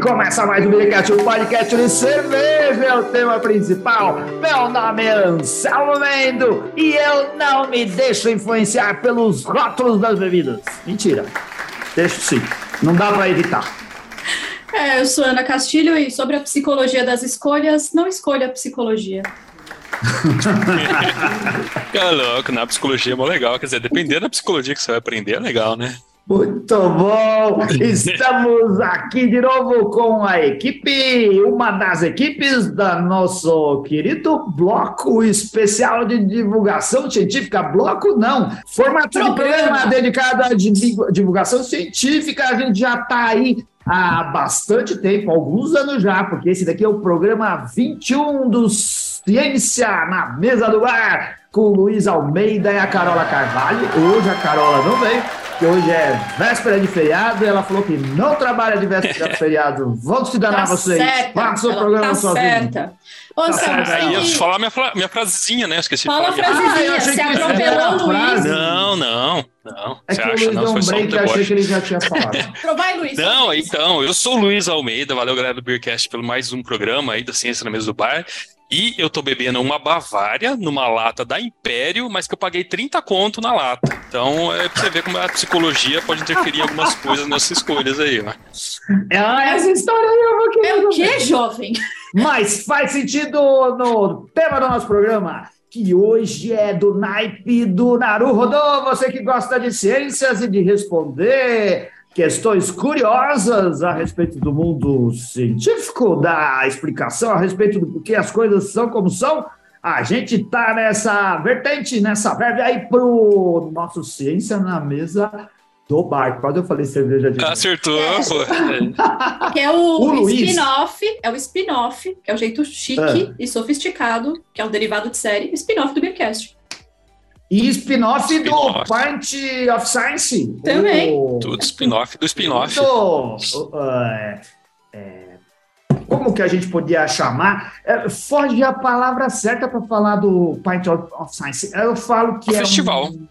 começa mais um Minicast, o podcast de cerveja é o tema principal. Meu nome é Anselmo Mendo e eu não me deixo influenciar pelos rótulos das bebidas. Mentira. Deixo sim. Não dá pra evitar. É, eu sou Ana Castilho e sobre a psicologia das escolhas, não escolha a psicologia. Fica louco, na psicologia é mó legal. Quer dizer, dependendo da psicologia que você vai aprender, é legal, né? Muito bom! Estamos aqui de novo com a equipe, uma das equipes da nosso querido bloco especial de divulgação científica. Bloco não, formato de programa dedicado à divulgação científica. A gente já está aí há bastante tempo, alguns anos já, porque esse daqui é o programa 21 do Ciência na Mesa do Bar, com o Luiz Almeida e a Carola Carvalho. Hoje a Carola não veio que hoje é véspera de feriado, e ela falou que não trabalha de véspera de feriado. Vamos se danar tá vocês. Faça o programa tá sozinho. Certa. Ô, tá. Aí, eu falar minha, minha frasezinha, né? Esqueci Fala de falar. Fala a frasezinha, ah, você atropelou o Luiz. Não, não, não. É você que acha? o Luiz não, deu um break, eu achei que ele já tinha falado. Vai, Luiz. Não, então, eu sou o Luiz Almeida, valeu galera do Beercast pelo mais um programa aí da Ciência na Mesa do Bar. E eu tô bebendo uma Bavária numa lata da Império, mas que eu paguei 30 conto na lata. Então é pra você ver como a psicologia pode interferir em algumas coisas nessas escolhas aí, ó. Ah, essa história aí eu vou querer. É o que, jovem? Mas faz sentido no tema do nosso programa que hoje é do naipe do Naruhodô, você que gosta de ciências e de responder questões curiosas a respeito do mundo científico, da explicação a respeito do porquê as coisas são como são, a gente está nessa vertente, nessa verve aí pro nosso Ciência na Mesa do bar. Quando eu falei cerveja de. Acertou, é. Que é o, o spin-off, é o spin-off, que é o jeito chique é. e sofisticado, que é o derivado de série, spin-off do Beercast. E spin-off spin do Point of Science. Também. O... Tudo spin-off do spin-off. Uh, é, como que a gente podia chamar? É, foge a palavra certa para falar do Point of Science. Eu falo que o é festival. Um...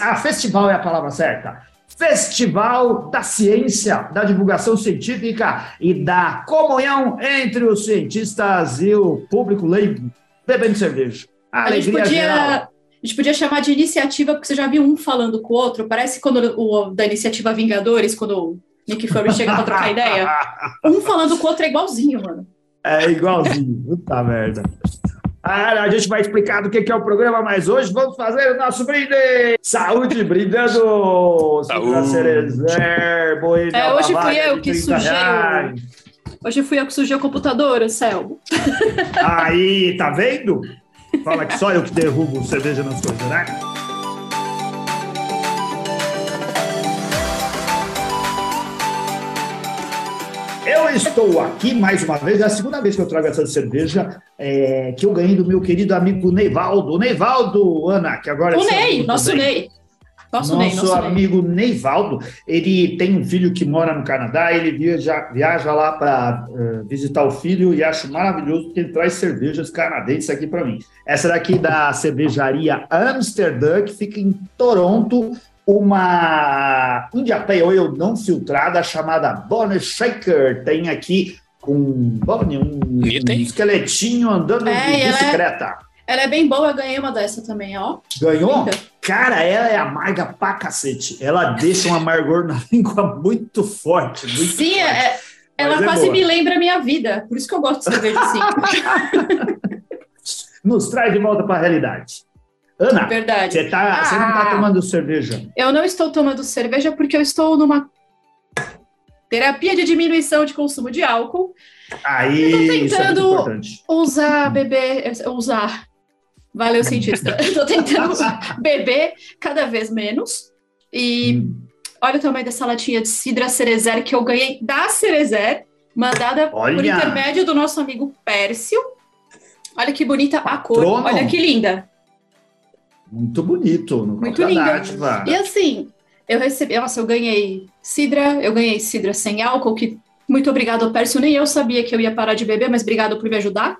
Ah, festival é a palavra certa. Festival da Ciência, da divulgação científica e da comunhão entre os cientistas e o público leigo bebendo cerveja. A, a gente podia geral. A gente podia chamar de iniciativa, porque você já viu um falando com o outro. Parece quando o da iniciativa Vingadores, quando o Nick Fury chega pra trocar ideia. Um falando com o outro é igualzinho, mano. É igualzinho. Puta merda. Ah, a gente vai explicar do que é o programa, mas hoje vamos fazer o nosso brinde! Saúde, brindando! Saúde! Cerezer, é, hoje fui eu que sujei. Hoje fui eu que sujei o computador, Céu. Aí, tá vendo? Fala que só eu que derrubo cerveja nas coisas, né? Eu estou aqui mais uma vez, é a segunda vez que eu trago essa cerveja é, que eu ganhei do meu querido amigo Neivaldo. Neivaldo, Ana, que agora o é. O Ney, nosso Ney. Nosso, nosso Ney, nosso amigo Ney. Neivaldo, ele tem um filho que mora no Canadá, ele viaja, viaja lá para uh, visitar o filho e acho maravilhoso porque ele traz cervejas canadenses aqui para mim. Essa daqui da cervejaria Amsterdã, que fica em Toronto, uma India Pale Ale não filtrada chamada Bonnie Shaker. Tem aqui um Bonnie, um, um esqueletinho andando é, de bicicleta. Ela é bem boa, eu ganhei uma dessa também, ó. Ganhou? Linda. Cara, ela é amarga pra cacete. Ela deixa um amargor na língua muito forte. Muito Sim, forte. É, ela é quase boa. me lembra a minha vida. Por isso que eu gosto de cerveja assim. Nos traz de volta para a realidade. Ana, Verdade. Você, tá, ah, você não está tomando cerveja? Eu não estou tomando cerveja porque eu estou numa terapia de diminuição de consumo de álcool. Aí, eu tô tentando é usar, beber, usar Valeu, cientista. Estou tentando beber cada vez menos. E hum. olha o tamanho dessa latinha de Cidra Cerezer que eu ganhei da Cerezer, mandada olha. por intermédio do nosso amigo Pércio. Olha que bonita a cor, olha que linda. Muito bonito. Muito linda. E assim, eu recebi, nossa, eu ganhei Cidra, eu ganhei Cidra sem álcool, que muito obrigado ao Pércio, nem eu sabia que eu ia parar de beber, mas obrigado por me ajudar.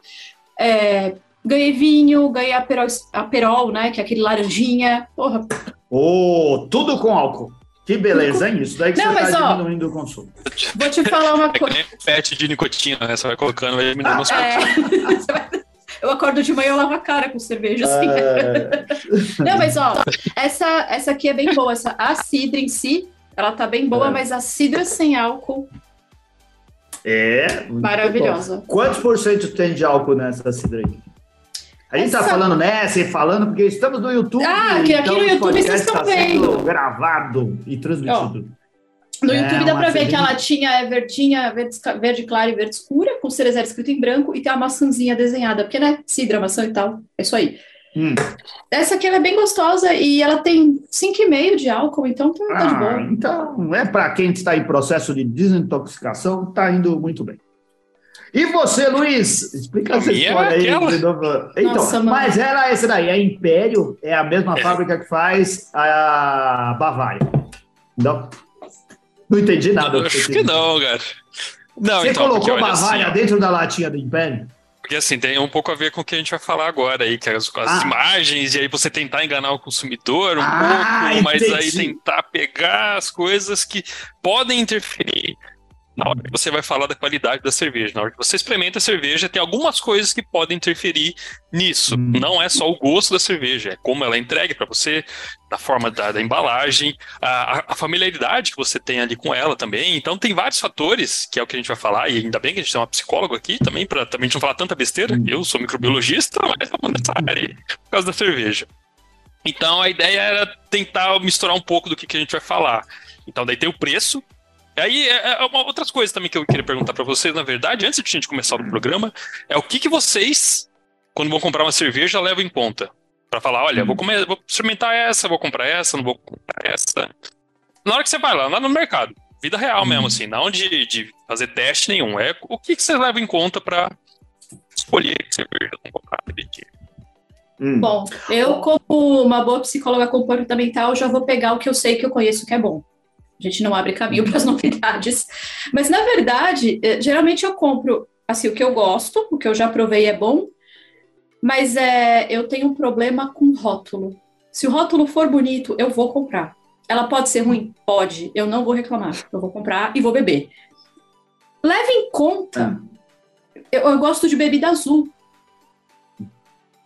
É, Ganhei vinho, ganhei aperol, aperol, né? Que é aquele laranjinha. Porra. Oh, tudo com álcool. Que beleza, hein? Isso daí que não, você está diminuindo o consumo. Vou te falar uma é coisa. É pet de nicotina, né? Você vai colocando, vai diminuindo os é. Eu acordo de manhã e lavo a cara com cerveja, assim. É... Não, mas ó, essa, essa aqui é bem boa. Essa, a cidra em si, ela tá bem boa, é. mas a cidra sem álcool. É. Maravilhosa. Bom. Quantos por cento tem de álcool nessa cidra aí? A gente está falando nessa e falando porque estamos no YouTube. Ah, que aqui então no YouTube vocês estão tá vendo. Gravado e transmitido. no é, YouTube dá para ver que a latinha é verdinha, verde, verde clara e verde escura, com cerezeira escrito em branco e tem uma maçãzinha desenhada, porque né, cidra, maçã e tal. É isso aí. Hum. Essa aqui é bem gostosa e ela tem 5,5 de álcool, então tá, ah, tá de ah, boa. Então, é para quem está em processo de desintoxicação, tá indo muito bem. E você, Luiz? Explica essa história aí. Então, Nossa, mas era essa daí, a Império é a mesma é. fábrica que faz a Bavária. Não? Não entendi nada. Acho que não, cara. Não, você então, colocou Bavária assim, dentro da latinha do Império? Porque assim, tem um pouco a ver com o que a gente vai falar agora aí, que é as, as ah. imagens, e aí você tentar enganar o consumidor um ah, pouco, mas aí tentar pegar as coisas que podem interferir na hora que você vai falar da qualidade da cerveja. Na hora que você experimenta a cerveja, tem algumas coisas que podem interferir nisso. Hum. Não é só o gosto da cerveja, é como ela é entregue para você, da forma da, da embalagem, a, a, familiaridade que você tem ali com ela também. Então tem vários fatores, que é o que a gente vai falar, e ainda bem que a gente tem uma psicóloga aqui também, para também não falar tanta besteira. Hum. Eu sou microbiologista, mas estamos nessa área aí, por causa da cerveja. Então a ideia era tentar misturar um pouco do que, que a gente vai falar. Então daí tem o preço, Aí, é, é uma, outras coisas também que eu queria perguntar para vocês, na verdade, antes de a gente começar o programa, é o que, que vocês, quando vão comprar uma cerveja, levam em conta? Para falar, olha, vou, comer, vou experimentar essa, vou comprar essa, não vou comprar essa. Na hora que você vai lá, lá no mercado, vida real uhum. mesmo, assim, não de, de fazer teste nenhum, é o que, que você leva em conta para escolher que cerveja vão comprar, Hum. Bom, eu, como uma boa psicóloga comportamental, já vou pegar o que eu sei que eu conheço que é bom. A gente não abre caminho para as novidades. Mas, na verdade, eh, geralmente eu compro assim, o que eu gosto, o que eu já provei é bom, mas é, eu tenho um problema com rótulo. Se o rótulo for bonito, eu vou comprar. Ela pode ser ruim? Pode. Eu não vou reclamar. Eu vou comprar e vou beber. Leve em conta. Eu, eu gosto de bebida azul.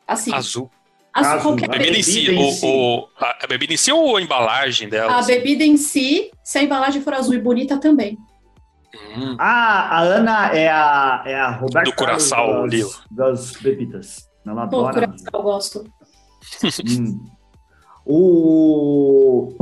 Assim. Azul. As, qualquer a bebida, em si, o, si. O, a, bebida em si ou a embalagem dela? A assim? bebida em si, se a embalagem for azul e bonita também. Hum. Ah, a Ana é a, é a Roberta do Curaçao, das, das bebidas. Ela adora. Do Curaçao, eu gosto. hum. O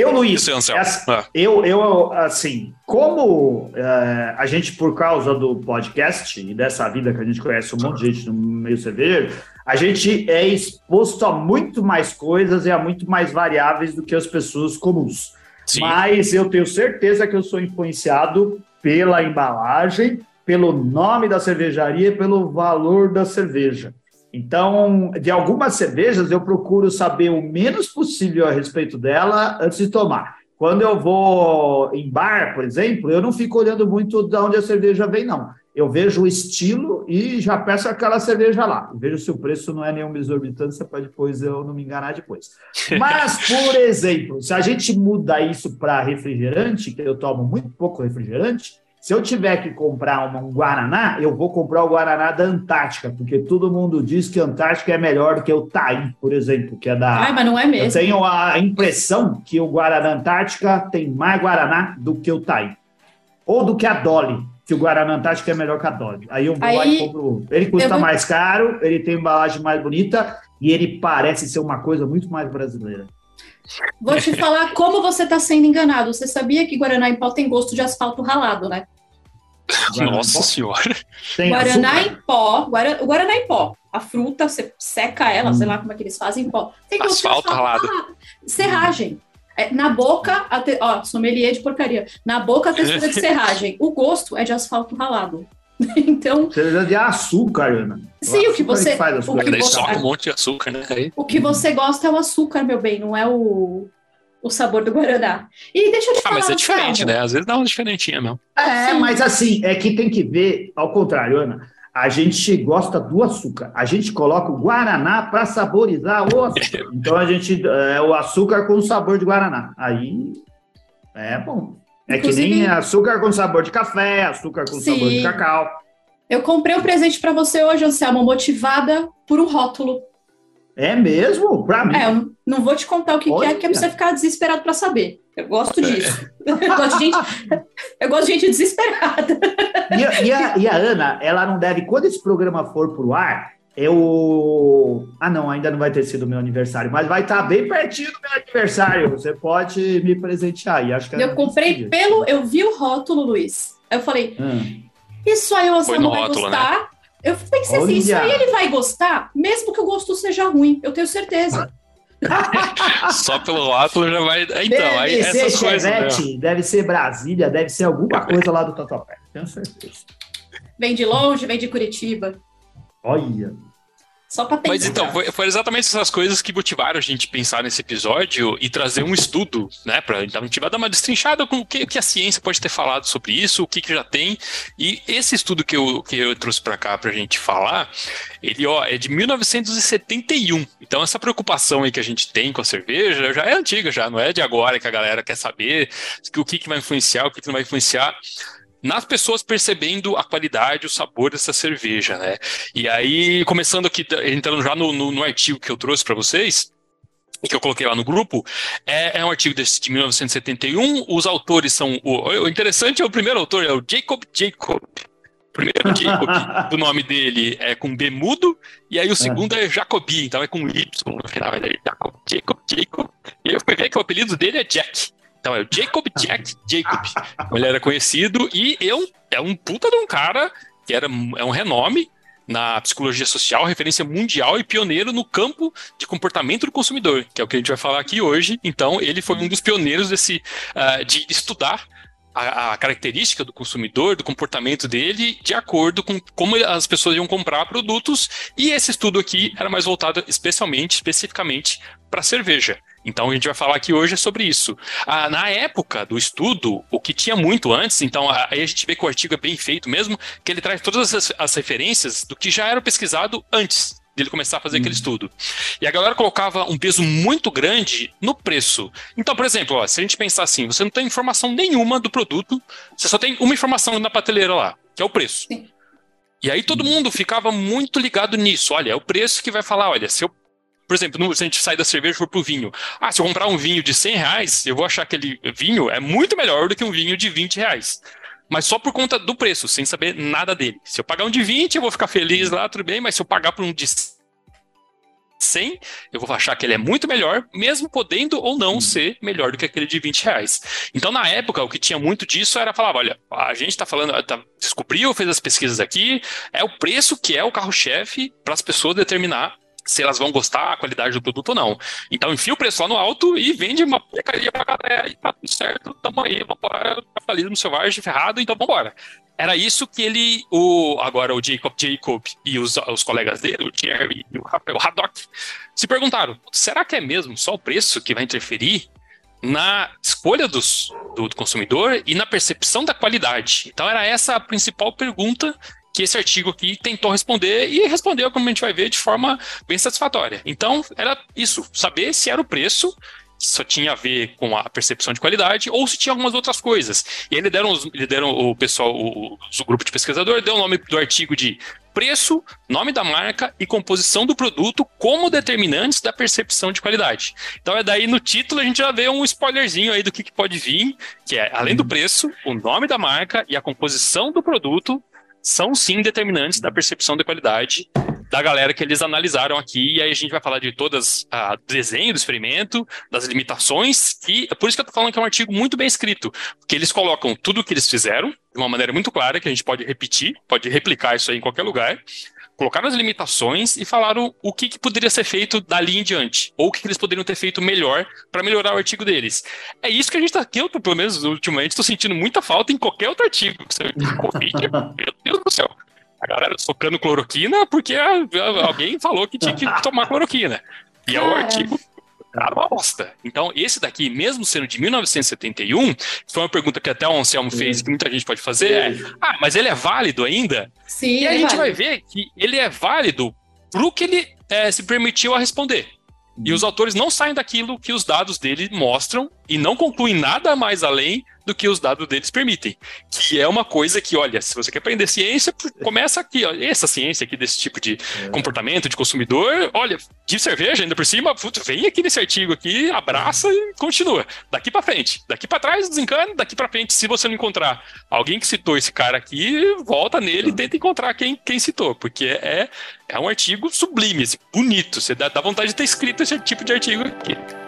eu, Luiz, Isso, é, ah. eu, eu, assim, como é, a gente, por causa do podcast e dessa vida que a gente conhece um monte de gente no meio cervejeiro, a gente é exposto a muito mais coisas e a muito mais variáveis do que as pessoas comuns. Sim. Mas eu tenho certeza que eu sou influenciado pela embalagem, pelo nome da cervejaria, pelo valor da cerveja. Então, de algumas cervejas, eu procuro saber o menos possível a respeito dela antes de tomar. Quando eu vou em bar, por exemplo, eu não fico olhando muito de onde a cerveja vem, não. Eu vejo o estilo e já peço aquela cerveja lá. Eu vejo se o preço não é nenhuma exorbitância para depois eu não me enganar depois. Mas, por exemplo, se a gente muda isso para refrigerante, que eu tomo muito pouco refrigerante, se eu tiver que comprar uma, um Guaraná, eu vou comprar o Guaraná da Antártica, porque todo mundo diz que a Antártica é melhor do que o Taí, por exemplo, que é da. Ai, mas não é mesmo. Eu tenho a impressão que o Guaraná Antártica tem mais Guaraná do que o Taí. Ou do que a Dolly, que o Guaraná Antártica é melhor que a Dolly. Aí eu vou Aí, lá e compro. Ele custa vou... mais caro, ele tem embalagem mais bonita e ele parece ser uma coisa muito mais brasileira. Vou te falar como você está sendo enganado. Você sabia que Guaraná em pó tem gosto de asfalto ralado, né? Nossa senhora. Tem Guaraná açúcar. em pó. Guara, Guaraná em pó. A fruta, você seca ela, hum. sei lá como é que eles fazem em pó. Tem gosto asfalto, de asfalto ralado. ralado. Serragem. É, na boca, a te... ó, sommelier de porcaria. Na boca, a textura de serragem. O gosto é de asfalto ralado. então. Você de açúcar, Ana. Sim, o, o que você. Que faz o que você, só um monte de açúcar, né? Aí. O que você gosta é o açúcar, meu bem, não é o, o sabor do Guaraná. E deixa eu te ah, falar. mas é diferente, né? Às vezes dá uma diferentinha mesmo. É, Sim. mas assim, é que tem que ver, ao contrário, Ana. A gente gosta do açúcar. A gente coloca o Guaraná para saborizar o açúcar. Então a gente é o açúcar com sabor de Guaraná. Aí É bom. É Inclusive, que nem açúcar com sabor de café, açúcar com sim. sabor de cacau. Eu comprei um presente para você hoje, Anselmo, motivada por um rótulo. É mesmo? Para mim? É, eu não vou te contar o que, que é, que é pra você ficar desesperado para saber. Eu gosto disso. eu, gosto de gente, eu gosto de gente desesperada. E a, e, a, e a Ana, ela não deve, quando esse programa for pro ar, eu. Ah, não, ainda não vai ter sido meu aniversário, mas vai estar bem pertinho do meu aniversário. Você pode me presentear. E acho que eu comprei pelo. Eu vi o rótulo, Luiz. Eu falei, hum. isso aí o Anselmo vai rótulo, né? gostar. Né? Eu pensei assim, isso aí ele vai gostar, mesmo que o gosto seja ruim, eu tenho certeza. Só pelo rótulo já vai. Então, deve aí ser essas Chevette, deve ser Brasília, deve ser alguma coisa lá do Tatuapé. Tenho certeza. Vem de longe, vem de Curitiba. Olha. Só para Mas então, foi, foi, exatamente essas coisas que motivaram a gente pensar nesse episódio e trazer um estudo, né? Pra então, a gente vai dar uma destrinchada com o que, que a ciência pode ter falado sobre isso, o que, que já tem. E esse estudo que eu, que eu trouxe para cá pra gente falar, ele ó, é de 1971. Então, essa preocupação aí que a gente tem com a cerveja já é antiga, já, não é de agora que a galera quer saber o que, que vai influenciar, o que, que não vai influenciar nas pessoas percebendo a qualidade, o sabor dessa cerveja, né? E aí, começando aqui, entrando já no, no, no artigo que eu trouxe para vocês, que eu coloquei lá no grupo, é, é, um artigo desse, de 1971. Os autores são. O, o interessante é o primeiro autor, é o Jacob Jacob. O primeiro Jacob, o nome dele é com B mudo, e aí o segundo é, é Jacobi, então é com Y no final, é Jacob, Jacob, Jacob. E eu fui ver que o apelido dele é Jack. Então é o Jacob Jack Jacob. Ele era conhecido e eu é um puta de um cara que era é um renome na psicologia social, referência mundial e pioneiro no campo de comportamento do consumidor, que é o que a gente vai falar aqui hoje. Então, ele foi um dos pioneiros desse uh, de estudar a, a, característica do consumidor, do comportamento dele, de acordo com como as pessoas iam comprar produtos. E esse estudo aqui era mais voltado especialmente, especificamente para cerveja. Então a gente vai falar aqui hoje sobre isso. Ah, na época do estudo, o que tinha muito antes, então aí a gente vê que o artigo é bem feito mesmo, que ele traz todas as, as referências do que já era pesquisado antes dele começar a fazer aquele uhum. estudo. E a galera colocava um peso muito grande no preço. Então, por exemplo, ó, se a gente pensar assim, você não tem informação nenhuma do produto, você só tem uma informação na prateleira lá, que é o preço. Sim. E aí todo mundo ficava muito ligado nisso. Olha, é o preço que vai falar, olha, se eu por exemplo, se a gente sai da cerveja e for pro vinho. Ah, se eu comprar um vinho de 100 reais, eu vou achar que aquele vinho é muito melhor do que um vinho de 20 reais. Mas só por conta do preço, sem saber nada dele. Se eu pagar um de 20, eu vou ficar feliz lá, tudo bem, mas se eu pagar por um de 100, eu vou achar que ele é muito melhor, mesmo podendo ou não hum. ser melhor do que aquele de 20 reais. Então, na época, o que tinha muito disso era falar: olha, a gente está falando, tá, descobriu, fez as pesquisas aqui, é o preço que é o carro-chefe para as pessoas determinar se elas vão gostar, a qualidade do produto ou não. Então enfia o preço lá no alto e vende uma porcaria pra galera e tá tudo certo, tamo aí, vambora, tá falido no selvagem, ferrado, então vambora. Era isso que ele, o, agora o Jacob Jacob e os, os colegas dele, o Jerry e o, o Haddock, se perguntaram: será que é mesmo só o preço que vai interferir na escolha dos, do, do, consumidor e na percepção da qualidade. Então era essa a principal pergunta que esse artigo aqui tentou responder e respondeu, como a gente vai ver, de forma bem satisfatória. Então, era isso, saber se era o preço só tinha a ver com a percepção de qualidade ou se tinha algumas outras coisas. E eles deram, deram o pessoal, o, o grupo de pesquisador deu o nome do artigo de preço, nome da marca e composição do produto como determinantes da percepção de qualidade. Então é daí no título a gente já vê um spoilerzinho aí do que, que pode vir, que é além do uhum. preço, o nome da marca e a composição do produto são sim determinantes da percepção de qualidade da galera que eles analisaram aqui. E aí a gente vai falar de todas o ah, desenho do experimento, das limitações, e é por isso que eu tô falando que é um artigo muito bem escrito, porque eles colocam tudo o que eles fizeram de uma maneira muito clara, que a gente pode repetir, pode replicar isso aí em qualquer lugar colocaram as limitações e falaram o que, que poderia ser feito dali em diante, ou o que, que eles poderiam ter feito melhor para melhorar o artigo deles. É isso que a gente está aqui, eu, pelo menos ultimamente, estou sentindo muita falta em qualquer outro artigo. Covid, meu Deus do céu. A galera socando cloroquina porque alguém falou que tinha que tomar cloroquina. E é o artigo cara uma bosta. Então, esse daqui, mesmo sendo de 1971, foi uma pergunta que até o Anselmo fez, que muita gente pode fazer, é, ah, mas ele é válido ainda? Sim, E a é gente válido. vai ver que ele é válido pro que ele é, se permitiu a responder. E os autores não saem daquilo que os dados dele mostram e não concluem nada mais além do que os dados deles permitem. Que é uma coisa que, olha, se você quer aprender ciência, começa aqui, ó, essa ciência aqui desse tipo de é. comportamento de consumidor, olha, de cerveja ainda por cima, vem aqui nesse artigo aqui, abraça e continua. Daqui para frente, daqui para trás desencana, daqui para frente, se você não encontrar alguém que citou esse cara aqui, volta nele e tenta encontrar quem, quem citou, porque é, é um artigo sublime, assim, bonito, você dá, dá vontade de ter escrito esse tipo de artigo aqui.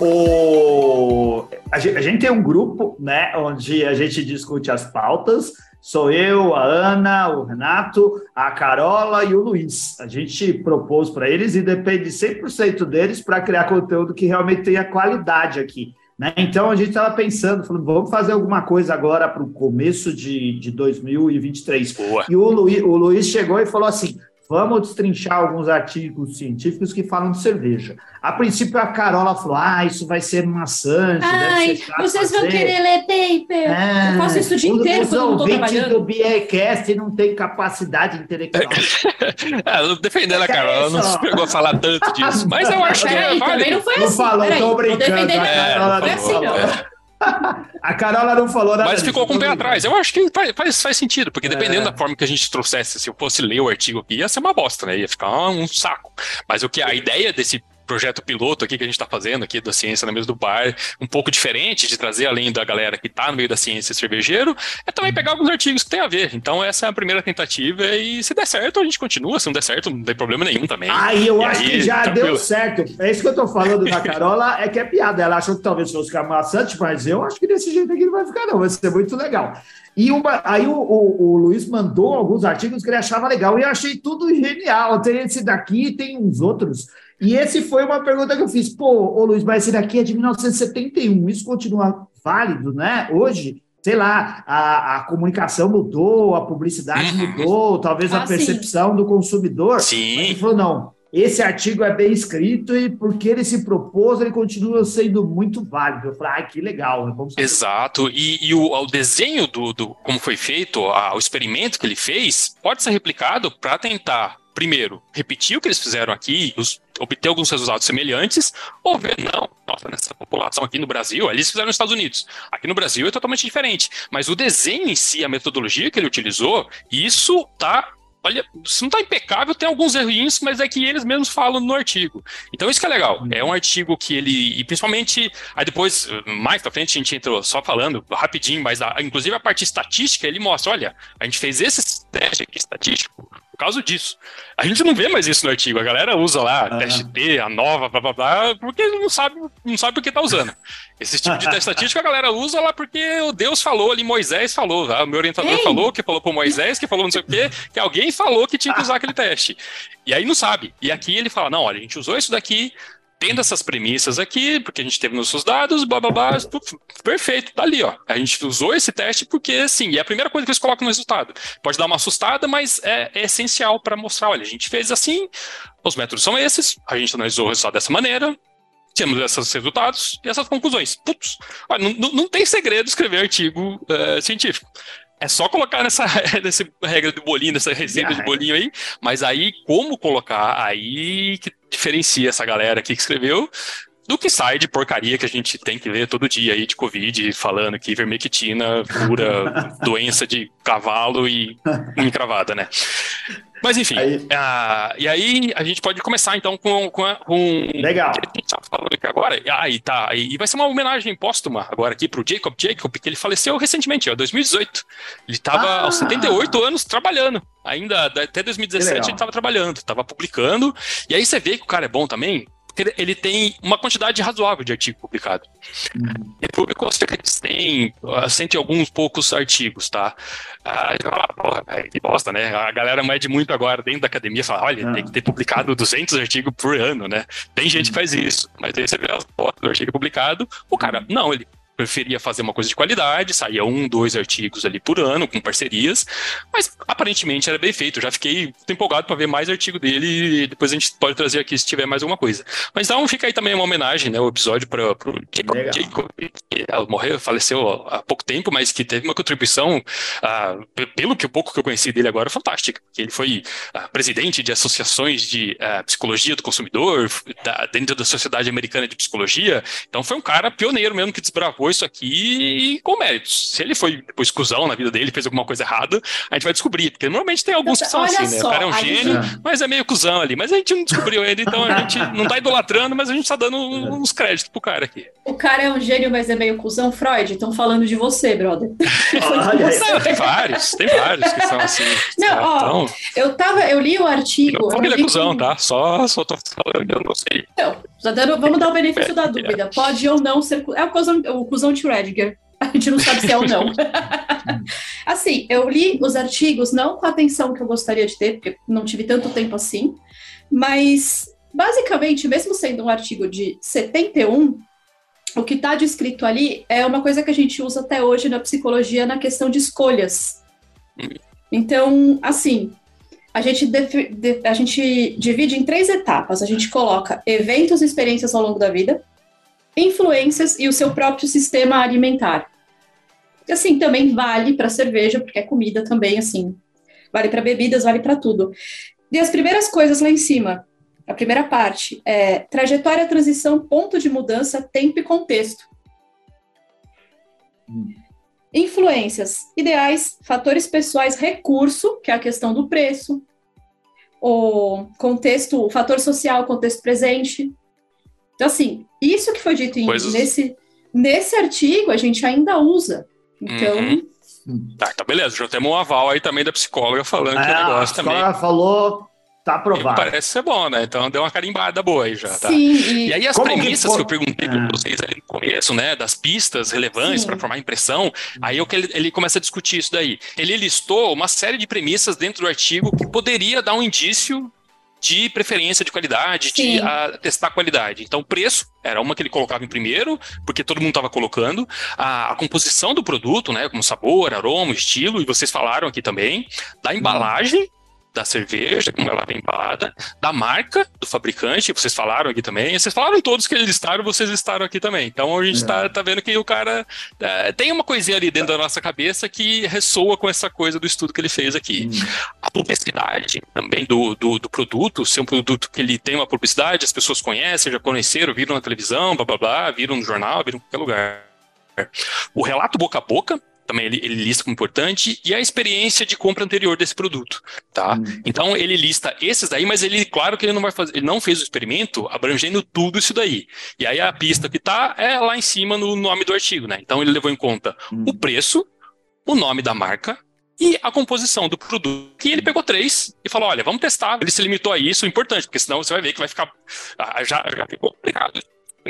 O... A, gente, a gente tem um grupo, né, onde a gente discute as pautas. Sou eu, a Ana, o Renato, a Carola e o Luiz. A gente propôs para eles e depende 100% deles para criar conteúdo que realmente tenha qualidade aqui. Né? Então a gente estava pensando, falando, vamos fazer alguma coisa agora para o começo de, de 2023. Boa. E o Luiz, o Luiz chegou e falou assim: Vamos destrinchar alguns artigos científicos que falam de cerveja. A princípio, a Carola falou: ah, isso vai ser maçante. Ai, vocês vão querer ler paper. É, eu faço isso o dia inteiro os quando eu não estou trabalhando. do BIECast não tem capacidade intelectual. é, defendendo a Carola, ela não se pegou a falar tanto disso. Mas eu acho que é Também não foi assim. Não falou, estou brincando. Não, não foi assim, não. A Carola não falou nada. Mas ficou com o pé atrás. Eu acho que faz, faz sentido, porque dependendo é. da forma que a gente trouxesse, se eu fosse ler o artigo aqui, ia ser uma bosta, né? Ia ficar um saco. Mas o que a ideia desse projeto piloto aqui que a gente está fazendo aqui da ciência na mesa do bar, um pouco diferente de trazer além da galera que está no meio da ciência cervejeiro, é também pegar alguns artigos que tem a ver. Então essa é a primeira tentativa e se der certo a gente continua, se não der certo não tem problema nenhum também. Aí eu e acho aí, que já tranquilo. deu certo. É isso que eu estou falando da Carola, é que é piada. Ela achou que talvez fosse ficar maçante, mas eu acho que desse jeito aqui não vai ficar não, vai ser muito legal. E uma, aí o, o, o, Luiz mandou alguns artigos que ele achava legal e eu achei tudo genial. Tem esse daqui, tem uns outros e esse foi uma pergunta que eu fiz. Pô, ô Luiz, mas esse daqui é de 1971, isso continua válido, né? Hoje, sei lá, a, a comunicação mudou, a publicidade uhum. mudou, talvez ah, a percepção sim. do consumidor. Sim. Mas ele falou, não, esse artigo é bem escrito e porque ele se propôs, ele continua sendo muito válido. Eu falei, ah, que legal. Né? Vamos Exato. E, e o, o, desenho do, do como foi feito, a, o experimento que ele fez, pode ser replicado para tentar primeiro, repetir o que eles fizeram aqui, os, obter alguns resultados semelhantes, ou ver, não, nossa, nessa população aqui no Brasil, eles fizeram nos Estados Unidos. Aqui no Brasil é totalmente diferente. Mas o desenho em si, a metodologia que ele utilizou, isso tá olha, se não está impecável, tem alguns errinhos, mas é que eles mesmos falam no artigo. Então isso que é legal. É um artigo que ele, e principalmente, aí depois, mais pra frente, a gente entrou só falando rapidinho, mas a, inclusive a parte estatística, ele mostra, olha, a gente fez esse teste aqui estatístico por causa disso. A gente não vê mais isso no artigo. A galera usa lá ah. teste T, a nova, blá blá blá, porque não sabe, não sabe o que está usando. Esse tipo de teste estatístico a galera usa lá porque o Deus falou ali, Moisés falou. Tá? O meu orientador Ei. falou, que falou para Moisés, que falou não sei o quê, que alguém falou que tinha que usar aquele teste. E aí não sabe. E aqui ele fala: não, olha, a gente usou isso daqui, tendo essas premissas aqui, porque a gente teve nossos dados, blá, perfeito, tá ali, ó. A gente usou esse teste porque, sim, é a primeira coisa que eles colocam no resultado. Pode dar uma assustada, mas é, é essencial para mostrar, olha, a gente fez assim, os métodos são esses, a gente analisou o resultado dessa maneira, temos esses resultados e essas conclusões. Putz, olha, não, não tem segredo escrever artigo uh, científico. É só colocar nessa, nessa regra de bolinho, nessa receita de bolinho aí, mas aí como colocar, aí que diferencia essa galera aqui que escreveu do que sai de porcaria que a gente tem que ver todo dia aí de Covid, falando que vermectina cura doença de cavalo e encravada, né? Mas enfim, aí... Uh, e aí a gente pode começar então com. com, com Legal. A gente tá falando aqui agora. Aí tá. E vai ser uma homenagem póstuma agora aqui pro Jacob Jacob, que ele faleceu recentemente, em 2018. Ele estava ah. aos 78 anos trabalhando. Ainda até 2017 ele estava trabalhando, estava publicando. E aí você vê que o cara é bom também, ele tem uma quantidade razoável de artigo publicado. Uhum. Ele publicou cerca de 100, 100 e alguns poucos artigos, tá? Ah, porra, que bosta, né? A galera mede muito agora dentro da academia fala, olha, tem que ter publicado 200 artigos por ano, né? Tem gente que faz isso, mas aí você vê as fotos do artigo publicado, o cara, não, ele preferia fazer uma coisa de qualidade, saía um, dois artigos ali por ano, com parcerias, mas aparentemente era bem feito. Eu já fiquei empolgado para ver mais artigo dele e depois a gente pode trazer aqui se tiver mais alguma coisa. Mas então fica aí também uma homenagem, né? O episódio para o Jacob, Jacob, que morreu, faleceu há pouco tempo, mas que teve uma contribuição, uh, pelo que pouco que eu conheci dele agora, fantástica. Ele foi uh, presidente de associações de uh, psicologia do consumidor, da, dentro da Sociedade Americana de Psicologia. Então foi um cara pioneiro mesmo que desbravou isso aqui com méritos. Se ele foi depois cuzão na vida dele, fez alguma coisa errada, a gente vai descobrir. Porque normalmente tem alguns que são Olha assim, né? Só, o cara é um gênio, gente... mas é meio cuzão ali. Mas a gente não descobriu ainda, então a gente não tá idolatrando, mas a gente tá dando uns créditos pro cara aqui. O cara é um gênio, mas é meio cuzão, Freud. Estão falando de você, brother. não, tem vários, tem vários que são assim. Não, ó, então... eu tava, eu li o artigo. Não, ele é cuzão, que... tá? Só, só tô falando, eu não sei. Então, dando, vamos dar o benefício da dúvida. Pode ou não ser. É o cuzão, o cuzão de Rediger. A gente não sabe se é ou não. assim, eu li os artigos não com a atenção que eu gostaria de ter, porque não tive tanto tempo assim, mas basicamente, mesmo sendo um artigo de 71, o que está descrito ali é uma coisa que a gente usa até hoje na psicologia na questão de escolhas. Então, assim, a gente, a gente divide em três etapas. A gente coloca eventos e experiências ao longo da vida, influências e o seu próprio sistema alimentar. Assim, também vale para cerveja, porque é comida também, assim. Vale para bebidas, vale para tudo. E as primeiras coisas lá em cima, a primeira parte é trajetória, transição, ponto de mudança, tempo e contexto. Hum. Influências, ideais, fatores pessoais, recurso, que é a questão do preço, o contexto, o fator social, contexto presente, então, assim, isso que foi dito em, Coisas... nesse, nesse artigo, a gente ainda usa. Então. Uhum. Tá, tá, beleza. Já temos um aval aí também da psicóloga falando é, que o negócio a psicóloga também. falou. Tá aprovado. parece ser bom, né? Então deu uma carimbada boa aí já, tá? Sim, e... e aí as Como premissas que, que, eu perguntei para é. vocês ali no começo, né? Das pistas relevantes para formar impressão, aí é que ele, ele começa a discutir isso daí. Ele listou uma série de premissas dentro do artigo que poderia dar um indício de preferência de qualidade, Sim. de a, testar a qualidade. Então, preço era uma que ele colocava em primeiro, porque todo mundo estava colocando. A, a, composição do produto, né, como sabor, aroma, estilo, e vocês falaram aqui também, da embalagem, da cerveja, como ela vem embalada, da marca do fabricante, vocês falaram aqui também, vocês falaram todos que eles listaram, vocês listaram aqui também. Então a gente está é. tá vendo que o cara é, tem uma coisinha ali dentro da nossa cabeça que ressoa com essa coisa do estudo que ele fez aqui. Hum. A publicidade também do, do, do, produto, ser um produto que ele tem uma publicidade, as pessoas conhecem, já conheceram, viram na televisão, blá blá blá, viram no jornal, viram em qualquer lugar. O relato boca a boca, também ele, ele, lista como importante, e a experiência de compra anterior desse produto, tá? Hum. Então ele lista esses daí, mas ele, claro que ele não vai fazer, ele não fez o experimento abrangendo tudo isso daí. E aí a pista que tá é lá em cima no nome do artigo, né? Então ele levou em conta hum. o preço, o nome da marca, e a composição do produto. E ele pegou três e falou: olha, vamos testar. Ele se limitou a isso, importante, porque senão você vai ver que vai ficar. Ah, já, já ficou complicado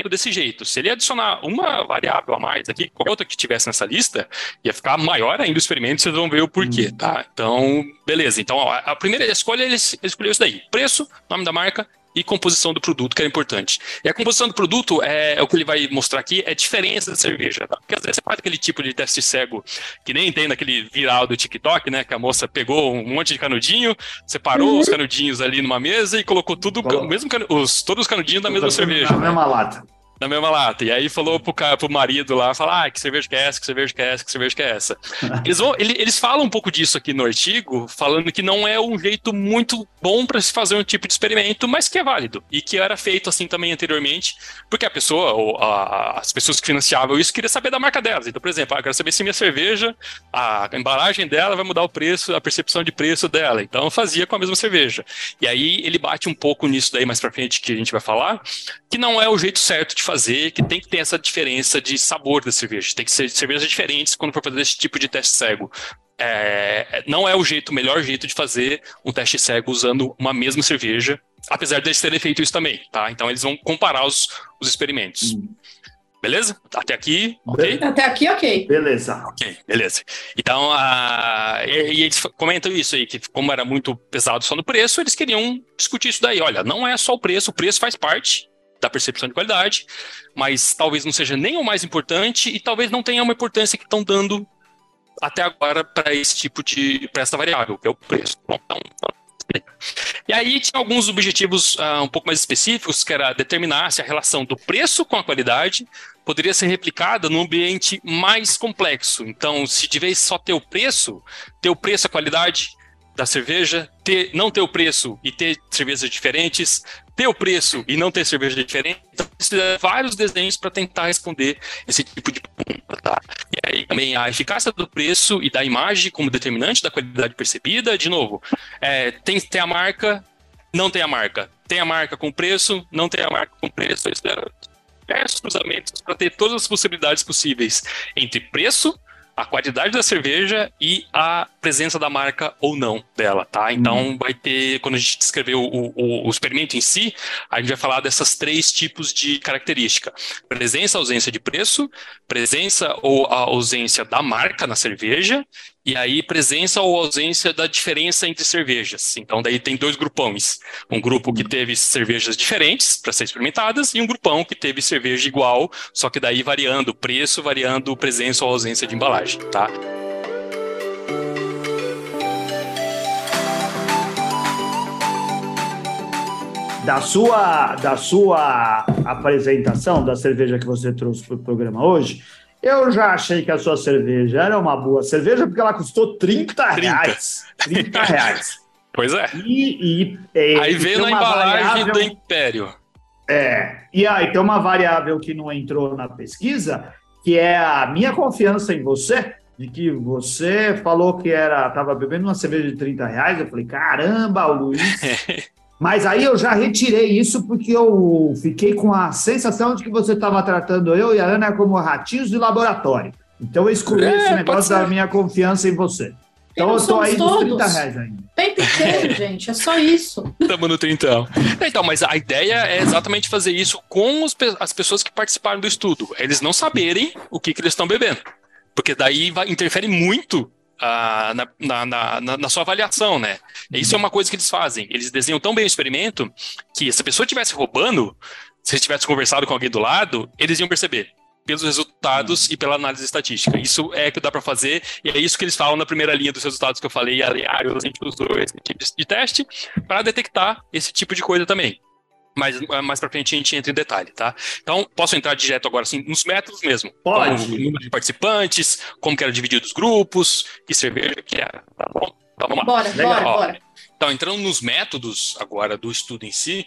desse jeito. Se ele adicionar uma variável a mais aqui, qualquer outra que tivesse nessa lista, ia ficar maior ainda o experimento, vocês vão ver o porquê, hum. tá? Então, beleza. Então, ó, a primeira escolha, ele escolheu isso daí. Preço, nome da marca e composição do produto, que é importante. E a composição do produto, é, é o que ele vai mostrar aqui, é diferença da cerveja. Tá? Porque às vezes você faz aquele tipo de teste cego que nem tem naquele viral do TikTok, né? Que a moça pegou um monte de canudinho, separou uhum. os canudinhos ali numa mesa e colocou tudo, mesmo os, todos os canudinhos na mesma cerveja. Na mesma lata na mesma lata. E aí falou pro, cara, pro marido lá, fala, ah, que cerveja que é essa, que cerveja que é essa, que cerveja que é essa. eles, vão, eles falam um pouco disso aqui no artigo, falando que não é um jeito muito bom para se fazer um tipo de experimento, mas que é válido. E que era feito assim também anteriormente, porque a pessoa, ou a, as pessoas que financiavam isso, queriam saber da marca delas. Então, por exemplo, ah, eu quero saber se minha cerveja, a embalagem dela vai mudar o preço, a percepção de preço dela. Então, fazia com a mesma cerveja. E aí ele bate um pouco nisso daí mais pra frente, que a gente vai falar, que não é o jeito certo de fazer, que tem que ter essa diferença de sabor da cerveja. Tem que ser cervejas diferentes quando for fazer esse tipo de teste cego. É, não é o jeito, o melhor jeito de fazer um teste cego usando uma mesma cerveja, apesar de eles terem feito isso também, tá? Então eles vão comparar os, os experimentos. Hum. Beleza? Até aqui, ok? Até aqui, ok. Beleza. Ok, beleza. Então, uh, e, e, eles comentam isso aí, que como era muito pesado só no preço, eles queriam discutir isso daí. Olha, não é só o preço, o preço faz parte, da percepção de qualidade, mas talvez não seja nem o mais importante e talvez não tenha uma importância que estão dando até agora para esse tipo de para essa variável, que é o preço. Então, e aí tinha alguns objetivos uh, um pouco mais específicos, que era determinar se a relação do preço com a qualidade poderia ser replicada num ambiente mais complexo. Então, se de vez só ter o preço, ter o preço a qualidade da cerveja, ter, não ter o preço e ter cervejas diferentes, ter o preço e não ter cerveja diferente. Então, vários desenhos para tentar responder esse tipo de pergunta. Tá? E aí também a eficácia do preço e da imagem como determinante da qualidade percebida. De novo, é, tem, tem a marca, não tem a marca. Tem a marca com preço, não tem a marca com preço. Isso é diversos cruzamentos para ter todas as possibilidades possíveis entre preço a qualidade da cerveja e a presença da marca ou não dela, tá? Então uhum. vai ter, quando a gente descrever o, o, o, experimento em si, a gente vai falar dessas três tipos de característica: presença, ausência de preço, presença ou ausência da marca na cerveja e aí presença ou ausência da diferença entre cervejas. Então daí tem dois grupões, um grupo que teve cervejas diferentes para ser experimentadas e um grupão que teve cerveja igual, só que daí variando o preço, variando presença ou ausência de embalagem, tá? Da sua, da sua apresentação da cerveja que você trouxe para o programa hoje, eu já achei que a sua cerveja era uma boa cerveja, porque ela custou 30 reais. 30 reais. Pois é. E, e, é, aí veio na embalagem variável... do Império. É. E aí tem uma variável que não entrou na pesquisa, que é a minha confiança em você, de que você falou que era estava bebendo uma cerveja de 30 reais. Eu falei, caramba, Luiz. Mas aí eu já retirei isso porque eu fiquei com a sensação de que você estava tratando eu e a Ana como ratinhos de laboratório. Então eu excluí é, esse negócio da minha confiança em você. Então eu estou aí todos. 30 reais ainda. Tempo inteiro, gente, é só isso. Estamos no trintão. Então, mas a ideia é exatamente fazer isso com os, as pessoas que participaram do estudo. Eles não saberem o que, que eles estão bebendo. Porque daí vai, interfere muito ah, na, na, na, na, sua avaliação, né? Isso é uma coisa que eles fazem. Eles desenham tão bem o experimento que se a pessoa estivesse roubando, se eles tivesse conversado com alguém do lado, eles iam perceber pelos resultados e pela análise estatística. Isso é que dá para fazer, e é isso que eles falam na primeira linha dos resultados que eu falei, aliás, a gente usou esse tipo de teste para detectar esse tipo de coisa também mas mais para frente a gente entra em detalhe, tá? Então, posso entrar direto agora assim nos métodos mesmo. Pode. Como número de participantes, como que era dividido os grupos, que cerveja que era, tá bom? Então, vamos lá. Bora, Legal. bora, Ó, bora. Então, entrando nos métodos agora do estudo em si,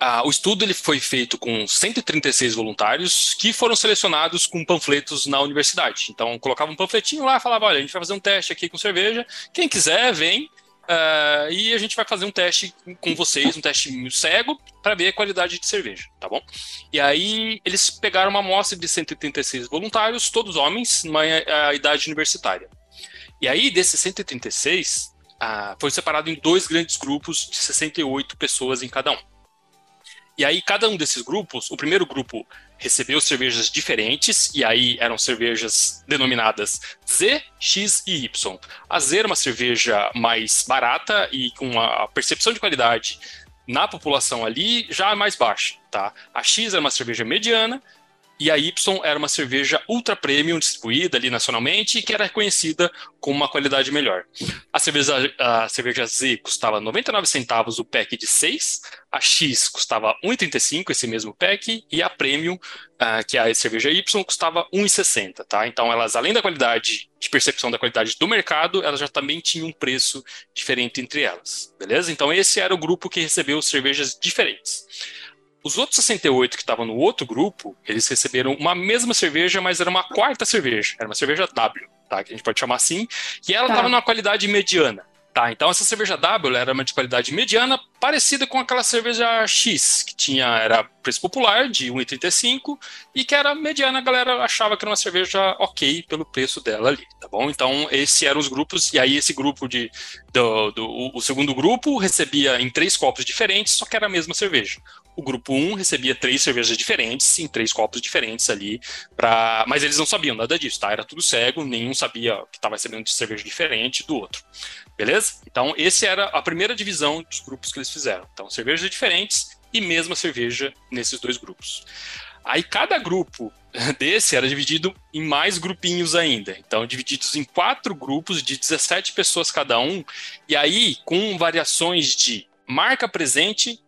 ah, o estudo ele foi feito com 136 voluntários que foram selecionados com panfletos na universidade. Então, colocava um panfletinho lá, falava, olha, a gente vai fazer um teste aqui com cerveja, quem quiser, vem, Uh, e a gente vai fazer um teste com vocês, um teste cego, para ver a qualidade de cerveja, tá bom? E aí eles pegaram uma amostra de 136 voluntários, todos homens, numa a, idade universitária. E aí, desses 136, uh, foi separado em dois grandes grupos de 68 pessoas em cada um. E aí, cada um desses grupos, o primeiro grupo recebeu cervejas diferentes, e aí eram cervejas denominadas Z, X e Y. A Z era uma cerveja mais barata e com a percepção de qualidade na população ali já mais baixa, tá? A X era uma cerveja mediana, e a Y era uma cerveja ultra premium distribuída ali nacionalmente que era reconhecida com uma qualidade melhor. A cerveja, a cerveja Z custava 99 centavos o pack de 6, a X custava 1,35 esse mesmo pack e a Premium, uh, que é a cerveja Y, custava 1,60, tá? Então elas além da qualidade de percepção da qualidade do mercado, elas já também tinham um preço diferente entre elas, beleza? Então esse era o grupo que recebeu cervejas diferentes. Os outros 68 que estavam no outro grupo, eles receberam uma mesma cerveja, mas era uma quarta cerveja. Era uma cerveja W, tá? Que a gente pode chamar assim. E ela estava tá. numa qualidade mediana. Tá, então essa cerveja W era uma de qualidade mediana, parecida com aquela cerveja X, que tinha, era preço popular, de 1,35, e que era mediana, a galera achava que era uma cerveja ok pelo preço dela ali, tá bom? Então, esses eram os grupos, e aí esse grupo de. Do, do, o segundo grupo recebia em três copos diferentes, só que era a mesma cerveja o grupo 1 recebia três cervejas diferentes, em três copos diferentes ali, pra... mas eles não sabiam nada disso, tá? Era tudo cego, nenhum sabia que estava recebendo de cerveja diferente do outro. Beleza? Então, esse era a primeira divisão dos grupos que eles fizeram. Então, cervejas diferentes e mesma cerveja nesses dois grupos. Aí cada grupo desse era dividido em mais grupinhos ainda. Então, divididos em quatro grupos de 17 pessoas cada um, e aí com variações de marca presente,